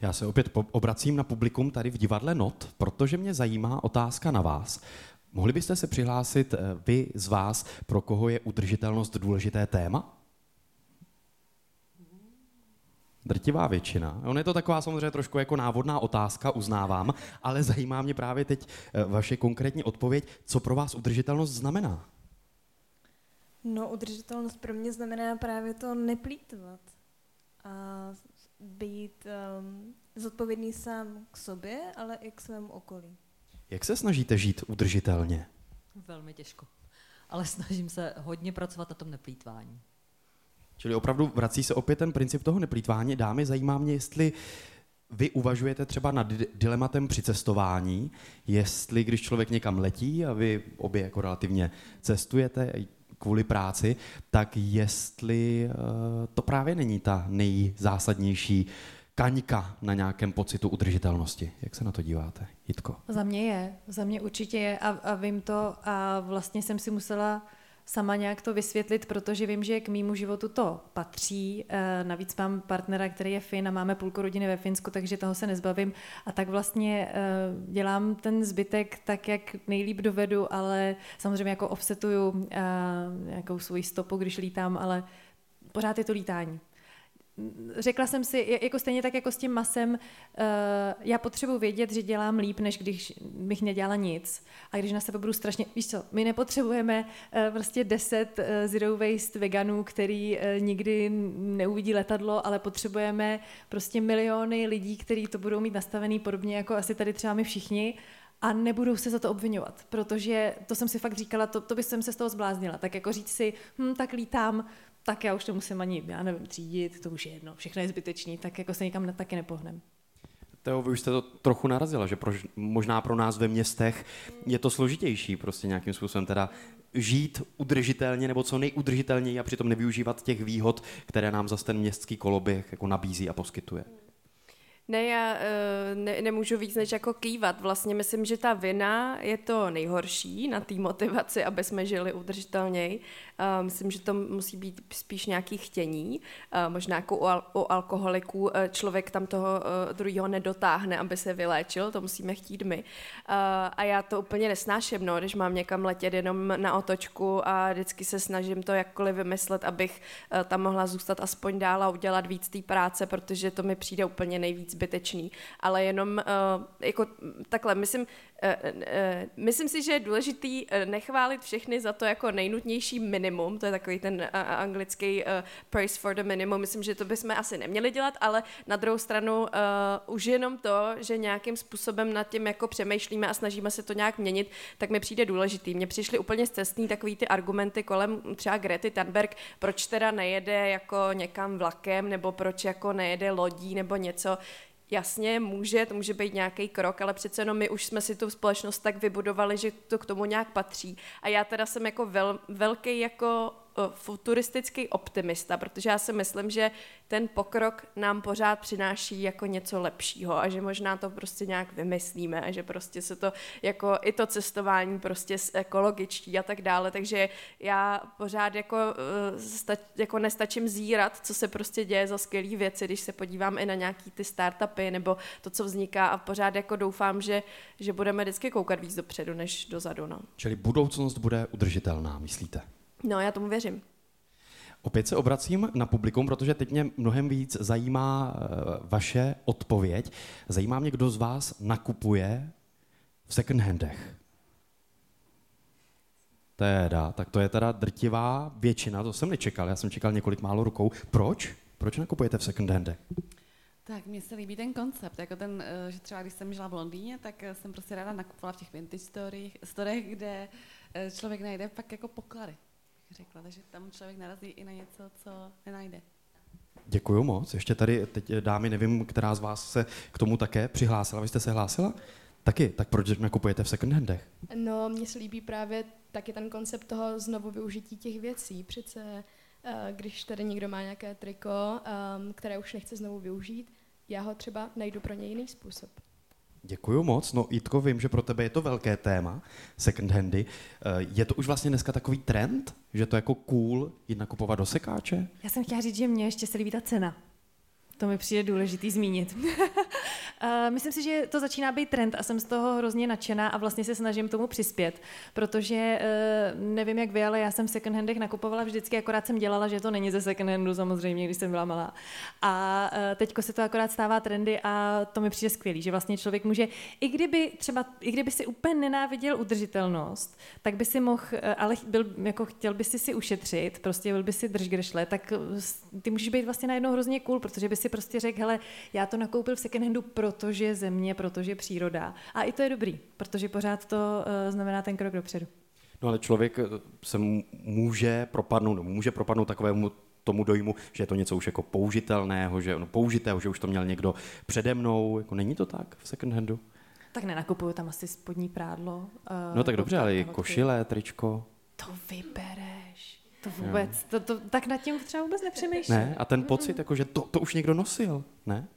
Já se opět obracím na publikum tady v divadle Not, protože mě zajímá otázka na vás. Mohli byste se přihlásit eh, vy z vás, pro koho je udržitelnost důležité téma? Drtivá většina. On je to taková samozřejmě trošku jako návodná otázka, uznávám, ale zajímá mě právě teď eh, vaše konkrétní odpověď, co pro vás udržitelnost znamená. No, udržitelnost pro mě znamená právě to neplýtvat a být um, zodpovědný sám k sobě, ale i k svému okolí. Jak se snažíte žít udržitelně? Velmi těžko. Ale snažím se hodně pracovat na tom neplýtvání. Čili opravdu vrací se opět ten princip toho neplýtvání. Dámy, zajímá mě, jestli vy uvažujete třeba nad dilematem při cestování, jestli když člověk někam letí a vy obě jako relativně cestujete kvůli práci, tak jestli eh, to právě není ta nejzásadnější kaňka na nějakém pocitu udržitelnosti. Jak se na to díváte, Jitko? Za mě je, za mě určitě je a, a vím to a vlastně jsem si musela sama nějak to vysvětlit, protože vím, že k mýmu životu to patří. E, navíc mám partnera, který je Fin a máme půlku rodiny ve Finsku, takže toho se nezbavím. A tak vlastně e, dělám ten zbytek tak, jak nejlíp dovedu, ale samozřejmě jako offsetuju e, nějakou svoji stopu, když lítám, ale pořád je to lítání řekla jsem si, jako stejně tak jako s tím masem, uh, já potřebuji vědět, že dělám líp, než když bych nedělala nic. A když na sebe budu strašně, víš co, my nepotřebujeme uh, prostě deset uh, zero waste veganů, který uh, nikdy neuvidí letadlo, ale potřebujeme prostě miliony lidí, kteří to budou mít nastavený podobně jako asi tady třeba my všichni a nebudou se za to obvinovat, protože to jsem si fakt říkala, to, to bych jsem se z toho zbláznila. Tak jako říct si, hm, tak lítám, tak já už to musím ani, já nevím, třídit, to už je jedno, všechno je zbytečný, tak jako se nikam taky nepohnem. Teo, vy už jste to trochu narazila, že pro, možná pro nás ve městech je to složitější prostě nějakým způsobem teda žít udržitelně nebo co nejudržitelněji a přitom nevyužívat těch výhod, které nám zase ten městský koloběh jako nabízí a poskytuje. Ne, já uh, ne, nemůžu víc než jako kývat. Vlastně myslím, že ta vina je to nejhorší na té motivaci, aby jsme žili udržitelněji. Uh, myslím, že to musí být spíš nějaký chtění. Uh, možná jako u, al- u alkoholiků člověk tam toho uh, druhého nedotáhne, aby se vyléčil, to musíme chtít my. A já to úplně nesnáším, no, když mám někam letět jenom na otočku a vždycky se snažím to jakkoliv vymyslet, abych tam mohla zůstat aspoň dál a udělat víc té práce, protože to mi přijde úplně nejvíc zbytečný, ale jenom uh, jako takhle, myslím, uh, uh, myslím si, že je důležitý nechválit všechny za to jako nejnutnější minimum, to je takový ten anglický praise for the minimum, myslím, že to bychom asi neměli dělat, ale na druhou stranu už jenom to, že nějakým způsobem nad tím jako přemýšlíme a snažíme se to nějak měnit, tak mi přijde důležitý. Mně přišly úplně cestný takový ty argumenty kolem třeba Grety Thunberg, proč teda nejede jako někam vlakem, nebo proč jako nejede lodí, nebo něco jasně, může, to může být nějaký krok, ale přece jenom my už jsme si tu společnost tak vybudovali, že to k tomu nějak patří. A já teda jsem jako vel, velký jako futuristický optimista, protože já si myslím, že ten pokrok nám pořád přináší jako něco lepšího a že možná to prostě nějak vymyslíme a že prostě se to jako i to cestování prostě ekologičtí a tak dále, takže já pořád jako, stač, jako nestačím zírat, co se prostě děje za skvělé věci, když se podívám i na nějaký ty startupy nebo to, co vzniká a pořád jako doufám, že, že budeme vždycky koukat víc dopředu než dozadu. No. Čili budoucnost bude udržitelná, myslíte? No, já tomu věřím. Opět se obracím na publikum, protože teď mě mnohem víc zajímá eh, vaše odpověď. Zajímá mě, kdo z vás nakupuje v second handech. Teda, tak to je teda drtivá většina, to jsem nečekal, já jsem čekal několik málo rukou. Proč? Proč nakupujete v second handech? Tak mně se líbí ten koncept, jako ten, eh, že třeba když jsem žila v Londýně, tak eh, jsem prostě ráda nakupovala v těch vintage storech, kde člověk najde pak jako poklady řekla, takže tam člověk narazí i na něco, co nenajde. Děkuji moc. Ještě tady teď dámy, nevím, která z vás se k tomu také přihlásila. Vy jste se hlásila? Taky, tak proč nakupujete v second handech? No, mně se líbí právě taky ten koncept toho znovu využití těch věcí. Přece Eh, Když tady někdo má nějaké triko, um, které už nechce znovu využít, já ho třeba najdu pro něj jiný způsob. Děkuju moc. No Jitko, vím, že pro tebe je to velké téma, second handy. Eh, Je to už vlastně dneska takový trend, že to jako cool jít nakupovat do sekáče? Já jsem chtěla říct, že mně ještě se líbí ta cena. To mi přijde důležitý zmínit. Eh, Myslím si, že to začíná být trend a jsem z toho hrozně nadšená a vlastně se snažím tomu přispět, protože eh, nevím jak vy, ale já jsem v second handech nakupovala vždycky, akorát jsem dělala, že to není ze second handu samozřejmě, když jsem byla malá. A eh, teďko se to akorát stává trendy a to mi přijde skvělý, že vlastně člověk může, i kdyby třeba, i kdyby si úplně nenáviděl udržitelnost, tak by si mohl, ale byl, jako chtěl by si si ušetřit, prostě byl by si držgrešle, tak eh, s- ty můžeš být vlastně najednou hrozně cool, protože by si prostě řekl, hele, já to nakoupil v second handu, protože země, protože příroda. A i to je dobrý, protože pořád to uh, znamená ten krok dopředu. No ale člověk eh, se může propadnout, no, může propadnout takovému tomu dojmu, že je to něco už jako použitelného, že no, použitého, že už to měl někdo přede mnou. Jako není to tak v second handu? Tak nenakupuju tam asi spodní prádlo. Uh, No tak dobře, ale i košile, tričko. To vybereš. To vůbec, to, to, tak nad tím třeba vůbec nepřemýšlím. Ne? A ten pocit, jako, že to, to už někdo nosil, ne?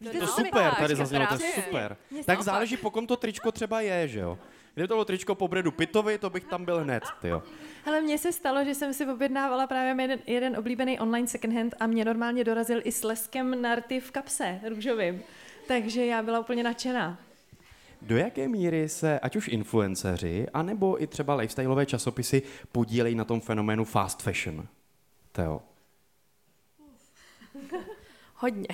Víte, To co se mi- super, tady zaznělo, to je super. Tak záleží, po kom to tričko třeba je, že jo? Kdyby to bylo tričko po Bredu Pitovi, to bych tam byl hned, jo. Hele, mně se stalo, že jsem si objednávala právě jeden, jeden oblíbený online second hand a mě normálně dorazil i s leskem narty v kapse růžovým. Takže já byla úplně nadšená. Do jaké míry se ať už influenceři, anebo i třeba lifestyleové časopisy podílejí na tom fenoménu fast fashion? Teo. Hodně.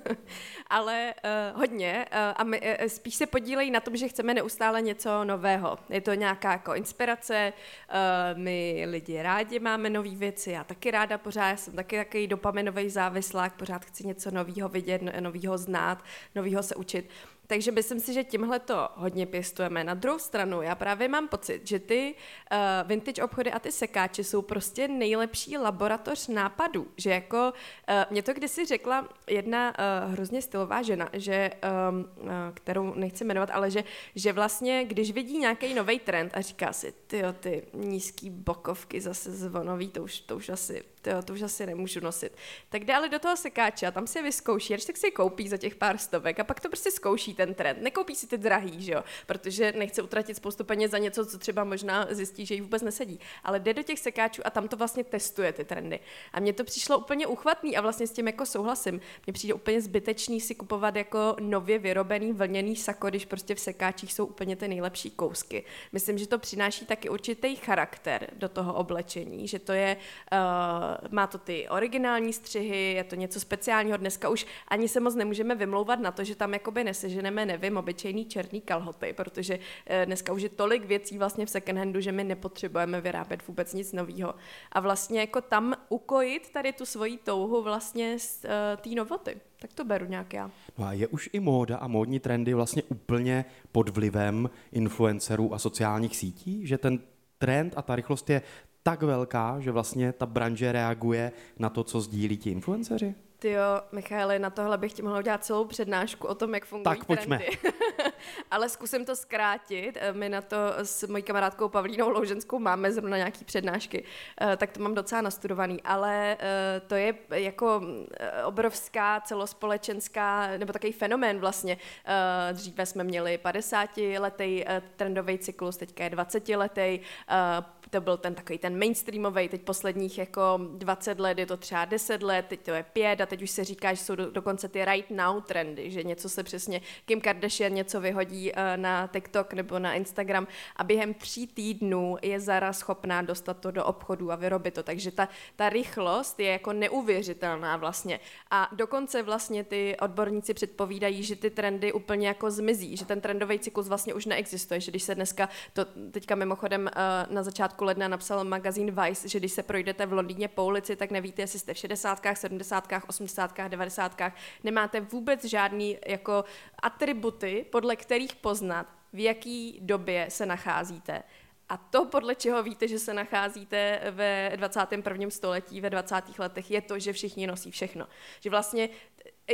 Ale uh, hodně. Uh, a my, uh, spíš se podílejí na tom, že chceme neustále něco nového. Je to nějaká jako inspirace. Uh, my lidi rádi máme nové věci. Já taky ráda pořád. Já jsem taky takový dopaminový závislák. Pořád chci něco nového vidět, no- nového znát, nového se učit. Takže myslím si, že tímhle to hodně pěstujeme. Na druhou stranu, já právě mám pocit, že ty uh, vintage obchody a ty sekáče jsou prostě nejlepší laboratoř nápadů. Že jako, uh, mě to kdysi řekla jedna uh, hrozně stylová žena, že, um, uh, kterou nechci jmenovat, ale že, že vlastně, když vidí nějaký nový trend a říká si, ty ty nízký bokovky zase zvonový, to už, to už asi tyjo, to už asi nemůžu nosit. Tak jde ale do toho sekáče a tam si je vyzkouší, až tak si je koupí za těch pár stovek a pak to prostě zkouší ten trend. Nekoupí si ty drahý, že jo, protože nechce utratit spoustu peněz za něco, co třeba možná zjistí, že jí vůbec nesedí. Ale jde do těch sekáčů a tam to vlastně testuje ty trendy. A mně to přišlo úplně uchvatný a vlastně s tím jako souhlasím. Mně přijde úplně zbytečný si kupovat jako nově vyrobený vlněný sako, když prostě v sekáčích jsou úplně ty nejlepší kousky. Myslím, že to přináší taky určitý charakter do toho oblečení, že to je, uh, má to ty originální střihy, je to něco speciálního. Dneska už ani se moc nemůžeme vymlouvat na to, že tam jakoby neseženeme, nevím, obyčejný černý kalhoty, protože uh, dneska už je tolik věcí vlastně v second handu, že my nepotřebujeme vyrábět vůbec nic nového. A vlastně jako tam ukojit tady tu svoji touhu vlastně z uh, té novoty. Tak to beru nějak já. No a je už i móda a módní trendy vlastně úplně pod vlivem influencerů a sociálních sítí, že ten trend a ta rychlost je tak velká, že vlastně ta branže reaguje na to, co sdílí ti influenceři? Ty jo, Michaeli, na tohle bych ti mohla udělat celou přednášku o tom, jak fungují Tak pojďme. trendy. Ale zkusím to zkrátit. Eh, My na to s mojí kamarádkou Pavlínou Louženskou máme zrovna nějaký přednášky, eh, tak to mám docela nastudovaný. Ale eh, to je jako obrovská celospolečenská, nebo takový fenomén vlastně. Dříve jsme měli 50-letý trendový cyklus, teďka je 20-letý. To byl ten takový ten mainstreamový, teď posledních jako 20 let je to třeba 10 let, teď to je 5 a teď už se říká, že jsou do, dokonce ty right now trendy, že něco se přesně, Kim Kardashian něco vyhodí uh, na TikTok nebo na Instagram a během tří týdnů je Zara schopná dostat to do obchodu a vyrobit to, takže ta, ta rychlost je jako neuvěřitelná vlastně. A dokonce vlastně ty odborníci předpovídají, že ty trendy úplně jako zmizí, že ten trendový cyklus vlastně už neexistuje, že když se dneska, to teďka mimochodem uh, na začátku ledna napsal magazín Vice, že když se projdete v Londýně po ulici, tak nevíte, jestli jste v 60., 70., 80., 90. Nemáte vůbec žádný jako atributy, podle kterých poznat, v jaký době se nacházíte. A to, podle čeho víte, že se nacházíte ve 21. století, ve 20. letech, je to, že všichni nosí všechno. Že vlastně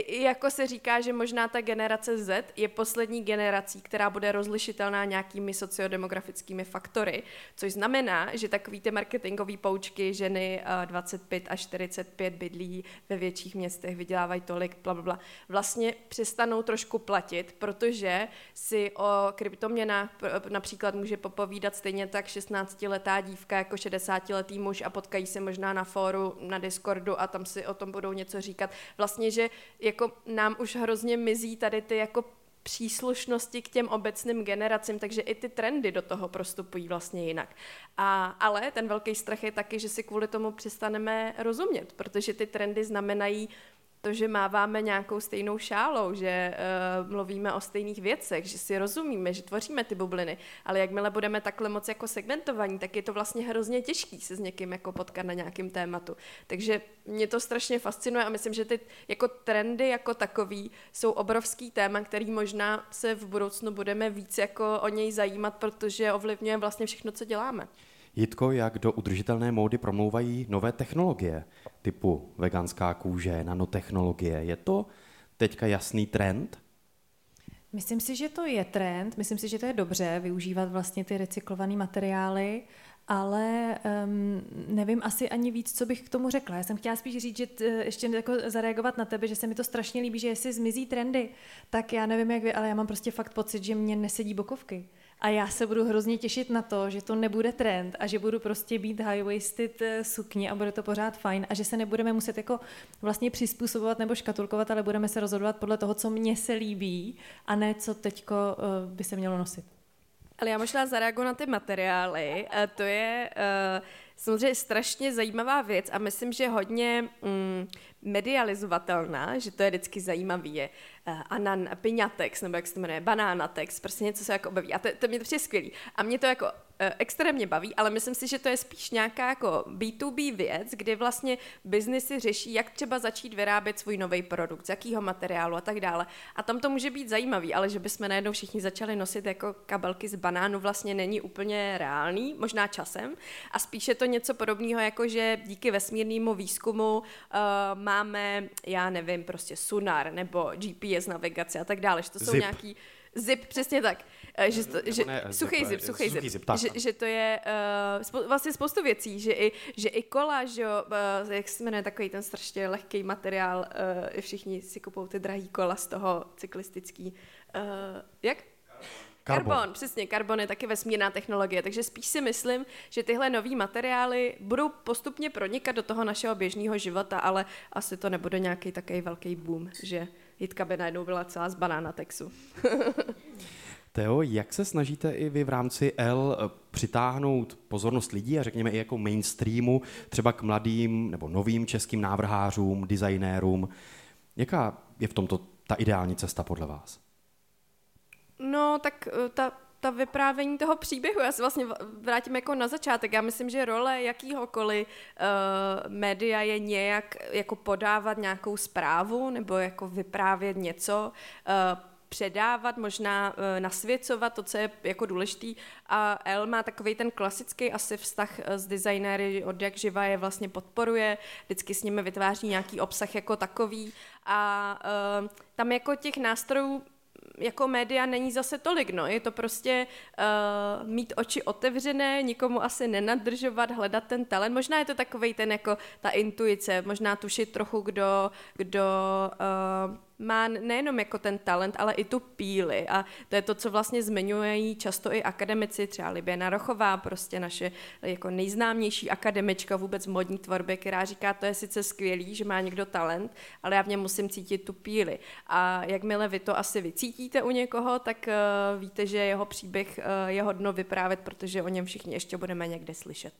jako se říká, že možná ta generace Z je poslední generací, která bude rozlišitelná nějakými sociodemografickými faktory, což znamená, že takový ty marketingové poučky ženy 25 až 45 bydlí ve větších městech, vydělávají tolik, bla, bla, bla, vlastně přestanou trošku platit, protože si o kryptoměnách například může popovídat stejně tak 16-letá dívka jako 60-letý muž a potkají se možná na fóru, na Discordu a tam si o tom budou něco říkat. Vlastně, že jako nám už hrozně mizí tady ty jako příslušnosti k těm obecným generacím, takže i ty trendy do toho prostupují vlastně jinak. A, ale ten velký strach je taky, že si kvůli tomu přestaneme rozumět, protože ty trendy znamenají to, že máváme nějakou stejnou šálou, že uh, mluvíme o stejných věcech, že si rozumíme, že tvoříme ty bubliny, ale jakmile budeme takhle moc jako segmentovaní, tak je to vlastně hrozně těžký se s někým jako potkat na nějakém tématu. Takže mě to strašně fascinuje a myslím, že ty jako trendy jako takový jsou obrovský téma, který možná se v budoucnu budeme víc jako o něj zajímat, protože ovlivňuje vlastně všechno, co děláme. Jitko, jak do udržitelné módy promlouvají nové technologie, typu veganská kůže, nanotechnologie. Je to teďka jasný trend? Myslím si, že to je trend, myslím si, že to je dobře využívat vlastně ty recyklované materiály, ale um, nevím asi ani víc, co bych k tomu řekla. Já jsem chtěla spíš říct, že t, ještě jako zareagovat na tebe, že se mi to strašně líbí, že jestli zmizí trendy, tak já nevím jak vy, ale já mám prostě fakt pocit, že mě nesedí bokovky. A já se budu hrozně těšit na to, že to nebude trend a že budu prostě být high-waisted eh, sukně a bude to pořád fajn a že se nebudeme muset jako vlastně přizpůsobovat nebo škatulkovat, ale budeme se rozhodovat podle toho, co mně se líbí a ne co teďko uh, by se mělo nosit. Ale já možná zareaguji na ty materiály. A to je uh, samozřejmě strašně zajímavá věc a myslím, že hodně mm, medializovatelná, že to je vždycky zajímavý, je uh, anan, piňatex, nebo jak se to jmenuje, banánatex, prostě něco se jako objeví. A to, to mě to přijde skvělý. A mě to jako Eh, extrémně baví, ale myslím si, že to je spíš nějaká jako B2B věc, kdy vlastně biznesy řeší, jak třeba začít vyrábět svůj nový produkt, z jakého materiálu a tak dále. A tam to může být zajímavý, ale že bychom najednou všichni začali nosit jako kabelky z banánu vlastně není úplně reálný, možná časem. A spíše to něco podobného, jako že díky vesmírnému výzkumu uh, máme, já nevím, prostě sunar nebo GPS navigace a tak dále, že to jsou Zip. nějaký Zip, přesně tak. Eh, že, to, že, ne, suchý zip, zip, suchý zip. zip, tak, že, že to je uh, spo, vlastně spoustu věcí, že i, že i kola, že jo, uh, jak se jmenuje takový ten strašně lehký materiál, uh, všichni si kupou ty drahý kola z toho cyklistický. Uh, jak? Karbon. Karbon, přesně, karbon je taky vesmírná technologie, takže spíš si myslím, že tyhle nové materiály budou postupně pronikat do toho našeho běžného života, ale asi to nebude nějaký takový velký boom, že Jitka by najednou byla celá z banánatexu. Teo, jak se snažíte i vy v rámci L eh, přitáhnout pozornost lidí a řekněme i jako mainstreamu, třeba k mladým nebo novým českým návrhářům, designérům? Jaká je v tomto ta ideální cesta podle vás? No, tak eh, ta, ta vyprávění toho příběhu, já se vlastně vrátím jako na začátek. Já myslím, že role jakýhokoliv uh, média je nějak jako podávat nějakou zprávu nebo jako vyprávět něco, uh, předávat, možná uh, nasvěcovat to, co je jako důležitý. A El má takový ten klasický asi vztah eh, s designéry od jak živa je vlastně podporuje, vždycky s nimi vytváří nějaký obsah jako takový a uh, tam jako těch nástrojů jako média není zase tolik, no. Je to prostě uh, mít oči otevřené, nikomu asi nenadržovat, hledat ten talent. Možná je to takový ten jako ta intuice, možná tušit trochu, kdo, kdo uh, má nejenom jako ten talent, ale i tu píli. A to je to, co vlastně zmiňují často i akademici, třeba Libě Narochová, prostě naše jako nejznámější akademička vůbec modní tvorbě, která říká, to je sice skvělý, že má někdo talent, ale já v něm musím cítit tu píli. A jakmile vy to asi vycítíte u někoho, tak uh, víte, že jeho příběh uh, je hodno vyprávět, protože o něm všichni ještě budeme někde slyšet.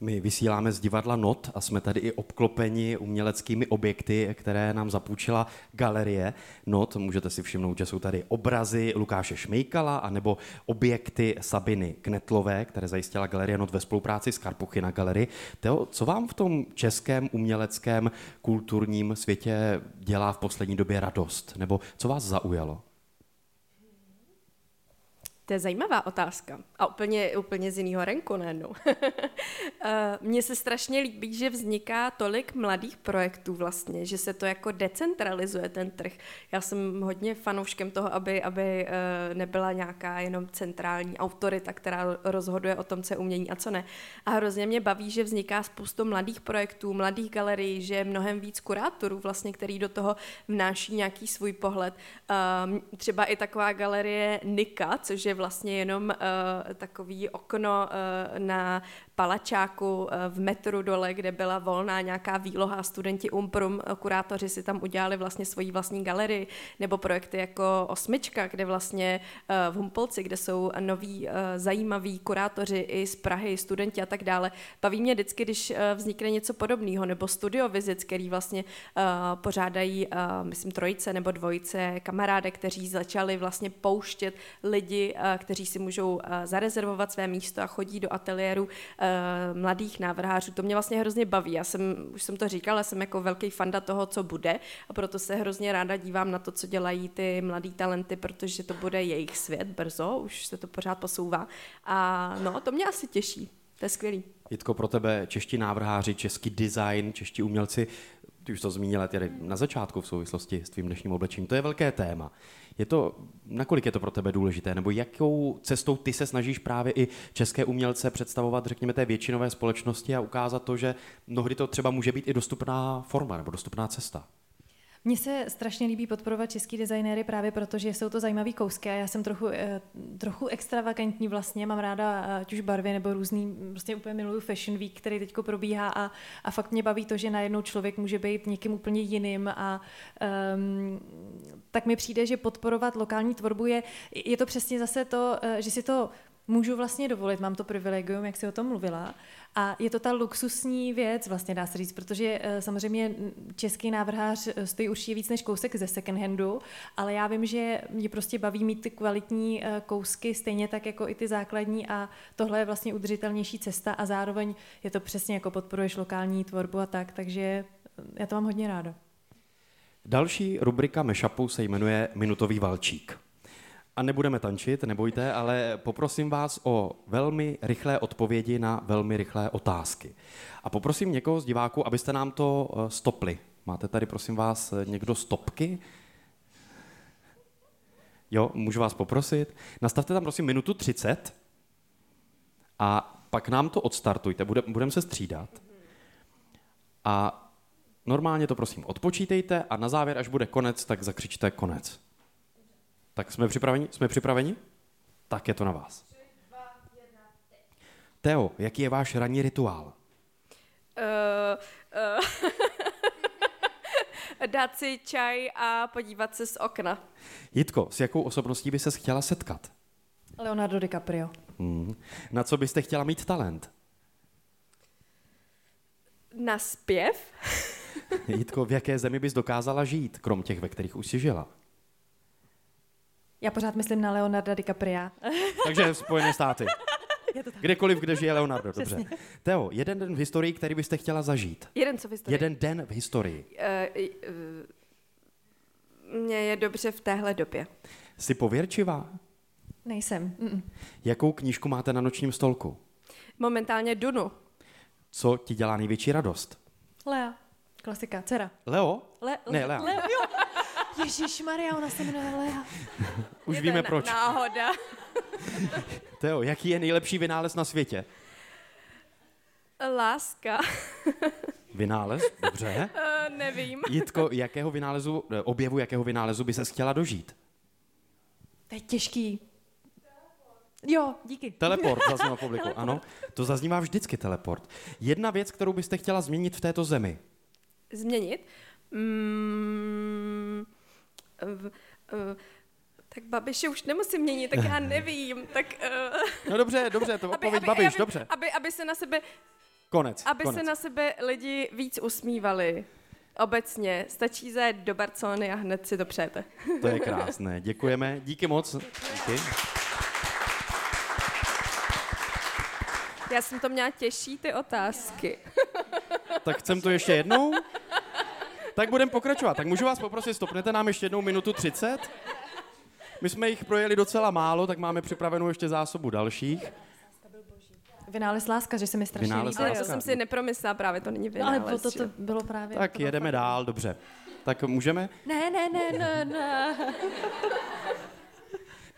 My vysíláme z divadla Not a jsme tady i obklopeni uměleckými objekty, které nám zapůjčila galerie Not. Můžete si všimnout, že jsou tady obrazy Lukáše Šmejkala anebo objekty Sabiny Knetlové, které zajistila galerie Not ve spolupráci s Karpuchyna galerii. Teo, co vám v tom českém uměleckém kulturním světě dělá v poslední době radost? Nebo co vás zaujalo? To je zajímavá otázka. A úplně, úplně z jiného renku najednou. Eh, mně se strašně líbí, že vzniká tolik mladých projektů vlastně, že se to jako decentralizuje ten trh. Já jsem hodně fanouškem toho, aby, aby eh, nebyla nějaká jenom centrální autorita, která rozhoduje o tom, co je umění a co ne. A hrozně mě baví, že vzniká spoustu mladých projektů, mladých galerií, že je mnohem víc kurátorů vlastně, který do toho vnáší nějaký svůj pohled. Ehm, třeba i taková galerie Nika, což je vlastně jenom uh, takový okno uh, na palačáku uh, v metru dole, kde byla volná nějaká výloha, studenti Umprum, kurátoři si tam udělali vlastně svoji vlastní galerii, nebo projekty jako Osmička, kde vlastně uh, v Humpolci, kde jsou noví uh, zajímaví kurátoři i z Prahy, studenti a tak dále. Baví mě vždycky, když uh, vznikne něco podobného, nebo studio vizic, který vlastně uh, pořádají, uh, myslím, trojice nebo dvojice kamarádek, kteří začali vlastně pouštět lidi, uh, kteří si můžou uh, zarezervovat své místo a chodí do ateliéru uh, mladých návrhářů. To mě vlastně hrozně baví. Já jsem, už jsem to říkala, jsem jako velký fanda toho, co bude a proto se hrozně ráda dívám na to, co dělají ty mladý talenty, protože to bude jejich svět brzo, už se to pořád posouvá. A no, to mě asi těší. To je skvělý. Jitko, pro tebe čeští návrháři, český design, čeští umělci, ty už to zmínila tady na začátku v souvislosti s tvým dnešním oblečením, to je velké téma. Je to, nakolik je to pro tebe důležité, nebo jakou cestou ty se snažíš právě i české umělce představovat, řekněme, té většinové společnosti a ukázat to, že mnohdy to třeba může být i dostupná forma nebo dostupná cesta? Mně se strašně líbí podporovat český designéry právě proto, že jsou to zajímavé kousky a já jsem trochu, eh, trochu extravagantní vlastně, mám ráda ať už barvy nebo různý, prostě úplně miluju Fashion Week, který teď probíhá a, a fakt mě baví to, že najednou člověk může být někým úplně jiným a um, tak mi přijde, že podporovat lokální tvorbu je, je to přesně zase to, eh, že si to můžu vlastně dovolit, mám to privilegium, jak si o tom mluvila. A je to ta luxusní věc, vlastně dá se říct, protože eh, samozřejmě český návrhář eh, stojí určitě víc než kousek ze second handu, ale já vím, že mě prostě baví mít ty kvalitní eh, kousky stejně tak jako i ty základní a tohle je vlastně udržitelnější cesta a zároveň je to přesně jako podporuješ lokální tvorbu a tak, takže já to mám hodně ráda. Další rubrika Meshapu se jmenuje Minutový valčík. A nebudeme tančit, nebojte, ale poprosím vás o velmi rychlé odpovědi na velmi rychlé otázky. A poprosím někoho z diváků, abyste nám to eh, stopli. Máte tady, prosím vás, eh, někdo stopky? Jo, můžu vás poprosit? Nastavte tam, prosím, minutu 30 a pak nám to odstartujte, budeme se střídat. A normálně to, prosím, odpočítejte a na závěr, až bude konec, tak zakřičte konec. Tak jsme připraveni? Jsme připraveni? Tak je to na vás. Teo, jaký je váš ranní rituál? Uh, uh, dát si čaj a podívat se z okna. Jitko, s jakou osobností by se chtěla setkat? Leonardo DiCaprio. Hmm. Na co byste chtěla mít talent? Na zpěv. Jitko, v jaké zemi bys dokázala žít, krom těch, ve kterých už si žila? Já pořád myslím na Leonarda DiCapria. Takže Spojené státy. Kdekoliv, kde žije Leonardo, dobře. Přesně. Teo, jeden den v historii, který byste chtěla zažít. Jeden co v historii? Jeden den v historii. Uh, uh, mně je dobře v téhle době. Jsi pověrčivá? Nejsem. Mm-mm. Jakou knížku máte na nočním stolku? Momentálně Dunu. Co ti dělá největší radost? Lea. Klasika, dcera. Leo? Le, ne, Lea. Leo, jo. Ježíš Maria, ona se jmenuje Lea. Už je víme proč. Náhoda. Teo, jaký je nejlepší vynález na světě? Láska. Vynález? Dobře. Uh, nevím. Jitko, jakého vynálezu, eh, objevu jakého vynálezu by se chtěla dožít? To je těžký. Jo, díky. Teleport zaznívá publiku, ano. To zaznívá vždycky teleport. Jedna věc, kterou byste chtěla změnit v této zemi. Změnit? Mm, v, uh, tak Babiše už nemusím měnit, tak já nevím. Tak, uh, no dobře, dobře, to odpověď aby, Babiš, aby, dobře. Aby, aby se na sebe... Konec. Aby konec. se na sebe lidi víc usmívali. Obecně. Stačí zajet do Barcelony a hned si to přejete. To je krásné. Děkujeme. Díky moc. Díky. Já jsem to měla těžší, ty otázky. Tak chcem to ještě jednou? Tak budeme pokračovat. Tak můžu vás poprosit, stopnete nám ještě jednou minutu 30? My jsme jich projeli docela málo, tak máme připravenou ještě zásobu dalších. Vynález láska, že se mi strašně Vynález líbí. Ale to jsem si nepromyslela, právě to není No, ale vynález. to, to, to bylo právě... Tak jedeme dál, dobře. Tak můžeme? Ne, ne, ne, ne, ne.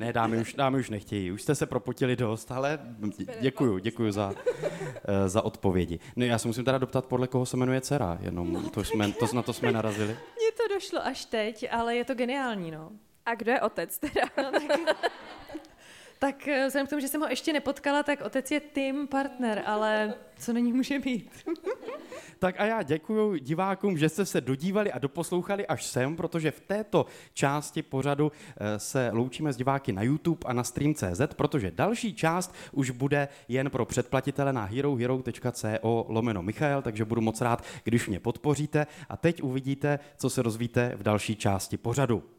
Ne, dámy už, dámy už nechtějí, už jste se propotili dost, ale děkuju, děkuju za, eh, za odpovědi. No, já se musím teda doptat, podle koho se jmenuje dcera, jenom to jsme, to, na to jsme narazili. Mně to došlo až teď, ale je to geniální, no. A kdo je otec teda? Tak eh, vzhledem k tomu, že jsem ho ještě nepotkala, tak otec je Tim partner, ale co není může být. Tak a já děkuji divákům, že jste se dodívali a doposlouchali až sem, protože v této části pořadu eh, se loučíme s diváky na YouTube a na stream.cz, protože další část už bude jen pro předplatitele na herohero.co lomeno Michael, takže budu moc rád, když mě podpoříte a teď uvidíte, co se rozvíte v další části pořadu.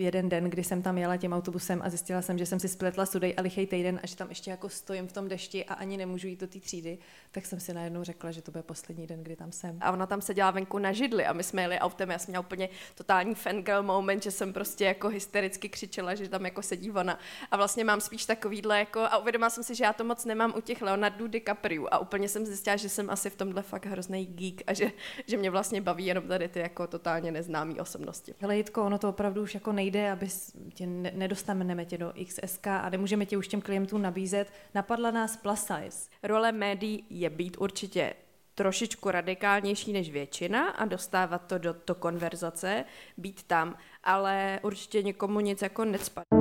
Jeden den, kdy jsem tam jela tím autobusem a zjistila jsem, že jsem si spletla sudej a lichej týden a že tam ještě jako stojím v tom dešti a ani nemůžu jít do té třídy, tak jsem si najednou řekla, že to bude poslední den, kdy tam jsem. A ona tam seděla venku na židli a my jsme jeli autem, já jsem měla úplně totální fangirl moment, že jsem prostě jako hystericky křičela, že tam jako sedí ona. A vlastně mám spíš takovýhle jako, a uvědomila jsem si, že já to moc nemám u těch Leonardo DiCaprio a úplně jsem zjistila, že jsem asi v tomhle fakt hrozný geek a že, že mě vlastně baví jenom tady ty jako totálně neznámé osobnosti. Hele Jitko, ono to opravdu už jako nejde, aby tě ne- nedostaneme tě do XSK a nemůžeme tě už těm klientům nabízet. Napadla nás plus size. Role médií je být určitě trošičku radikálnější než většina a dostávat to do to konverzace, být tam, ale určitě někomu nic jako necpat.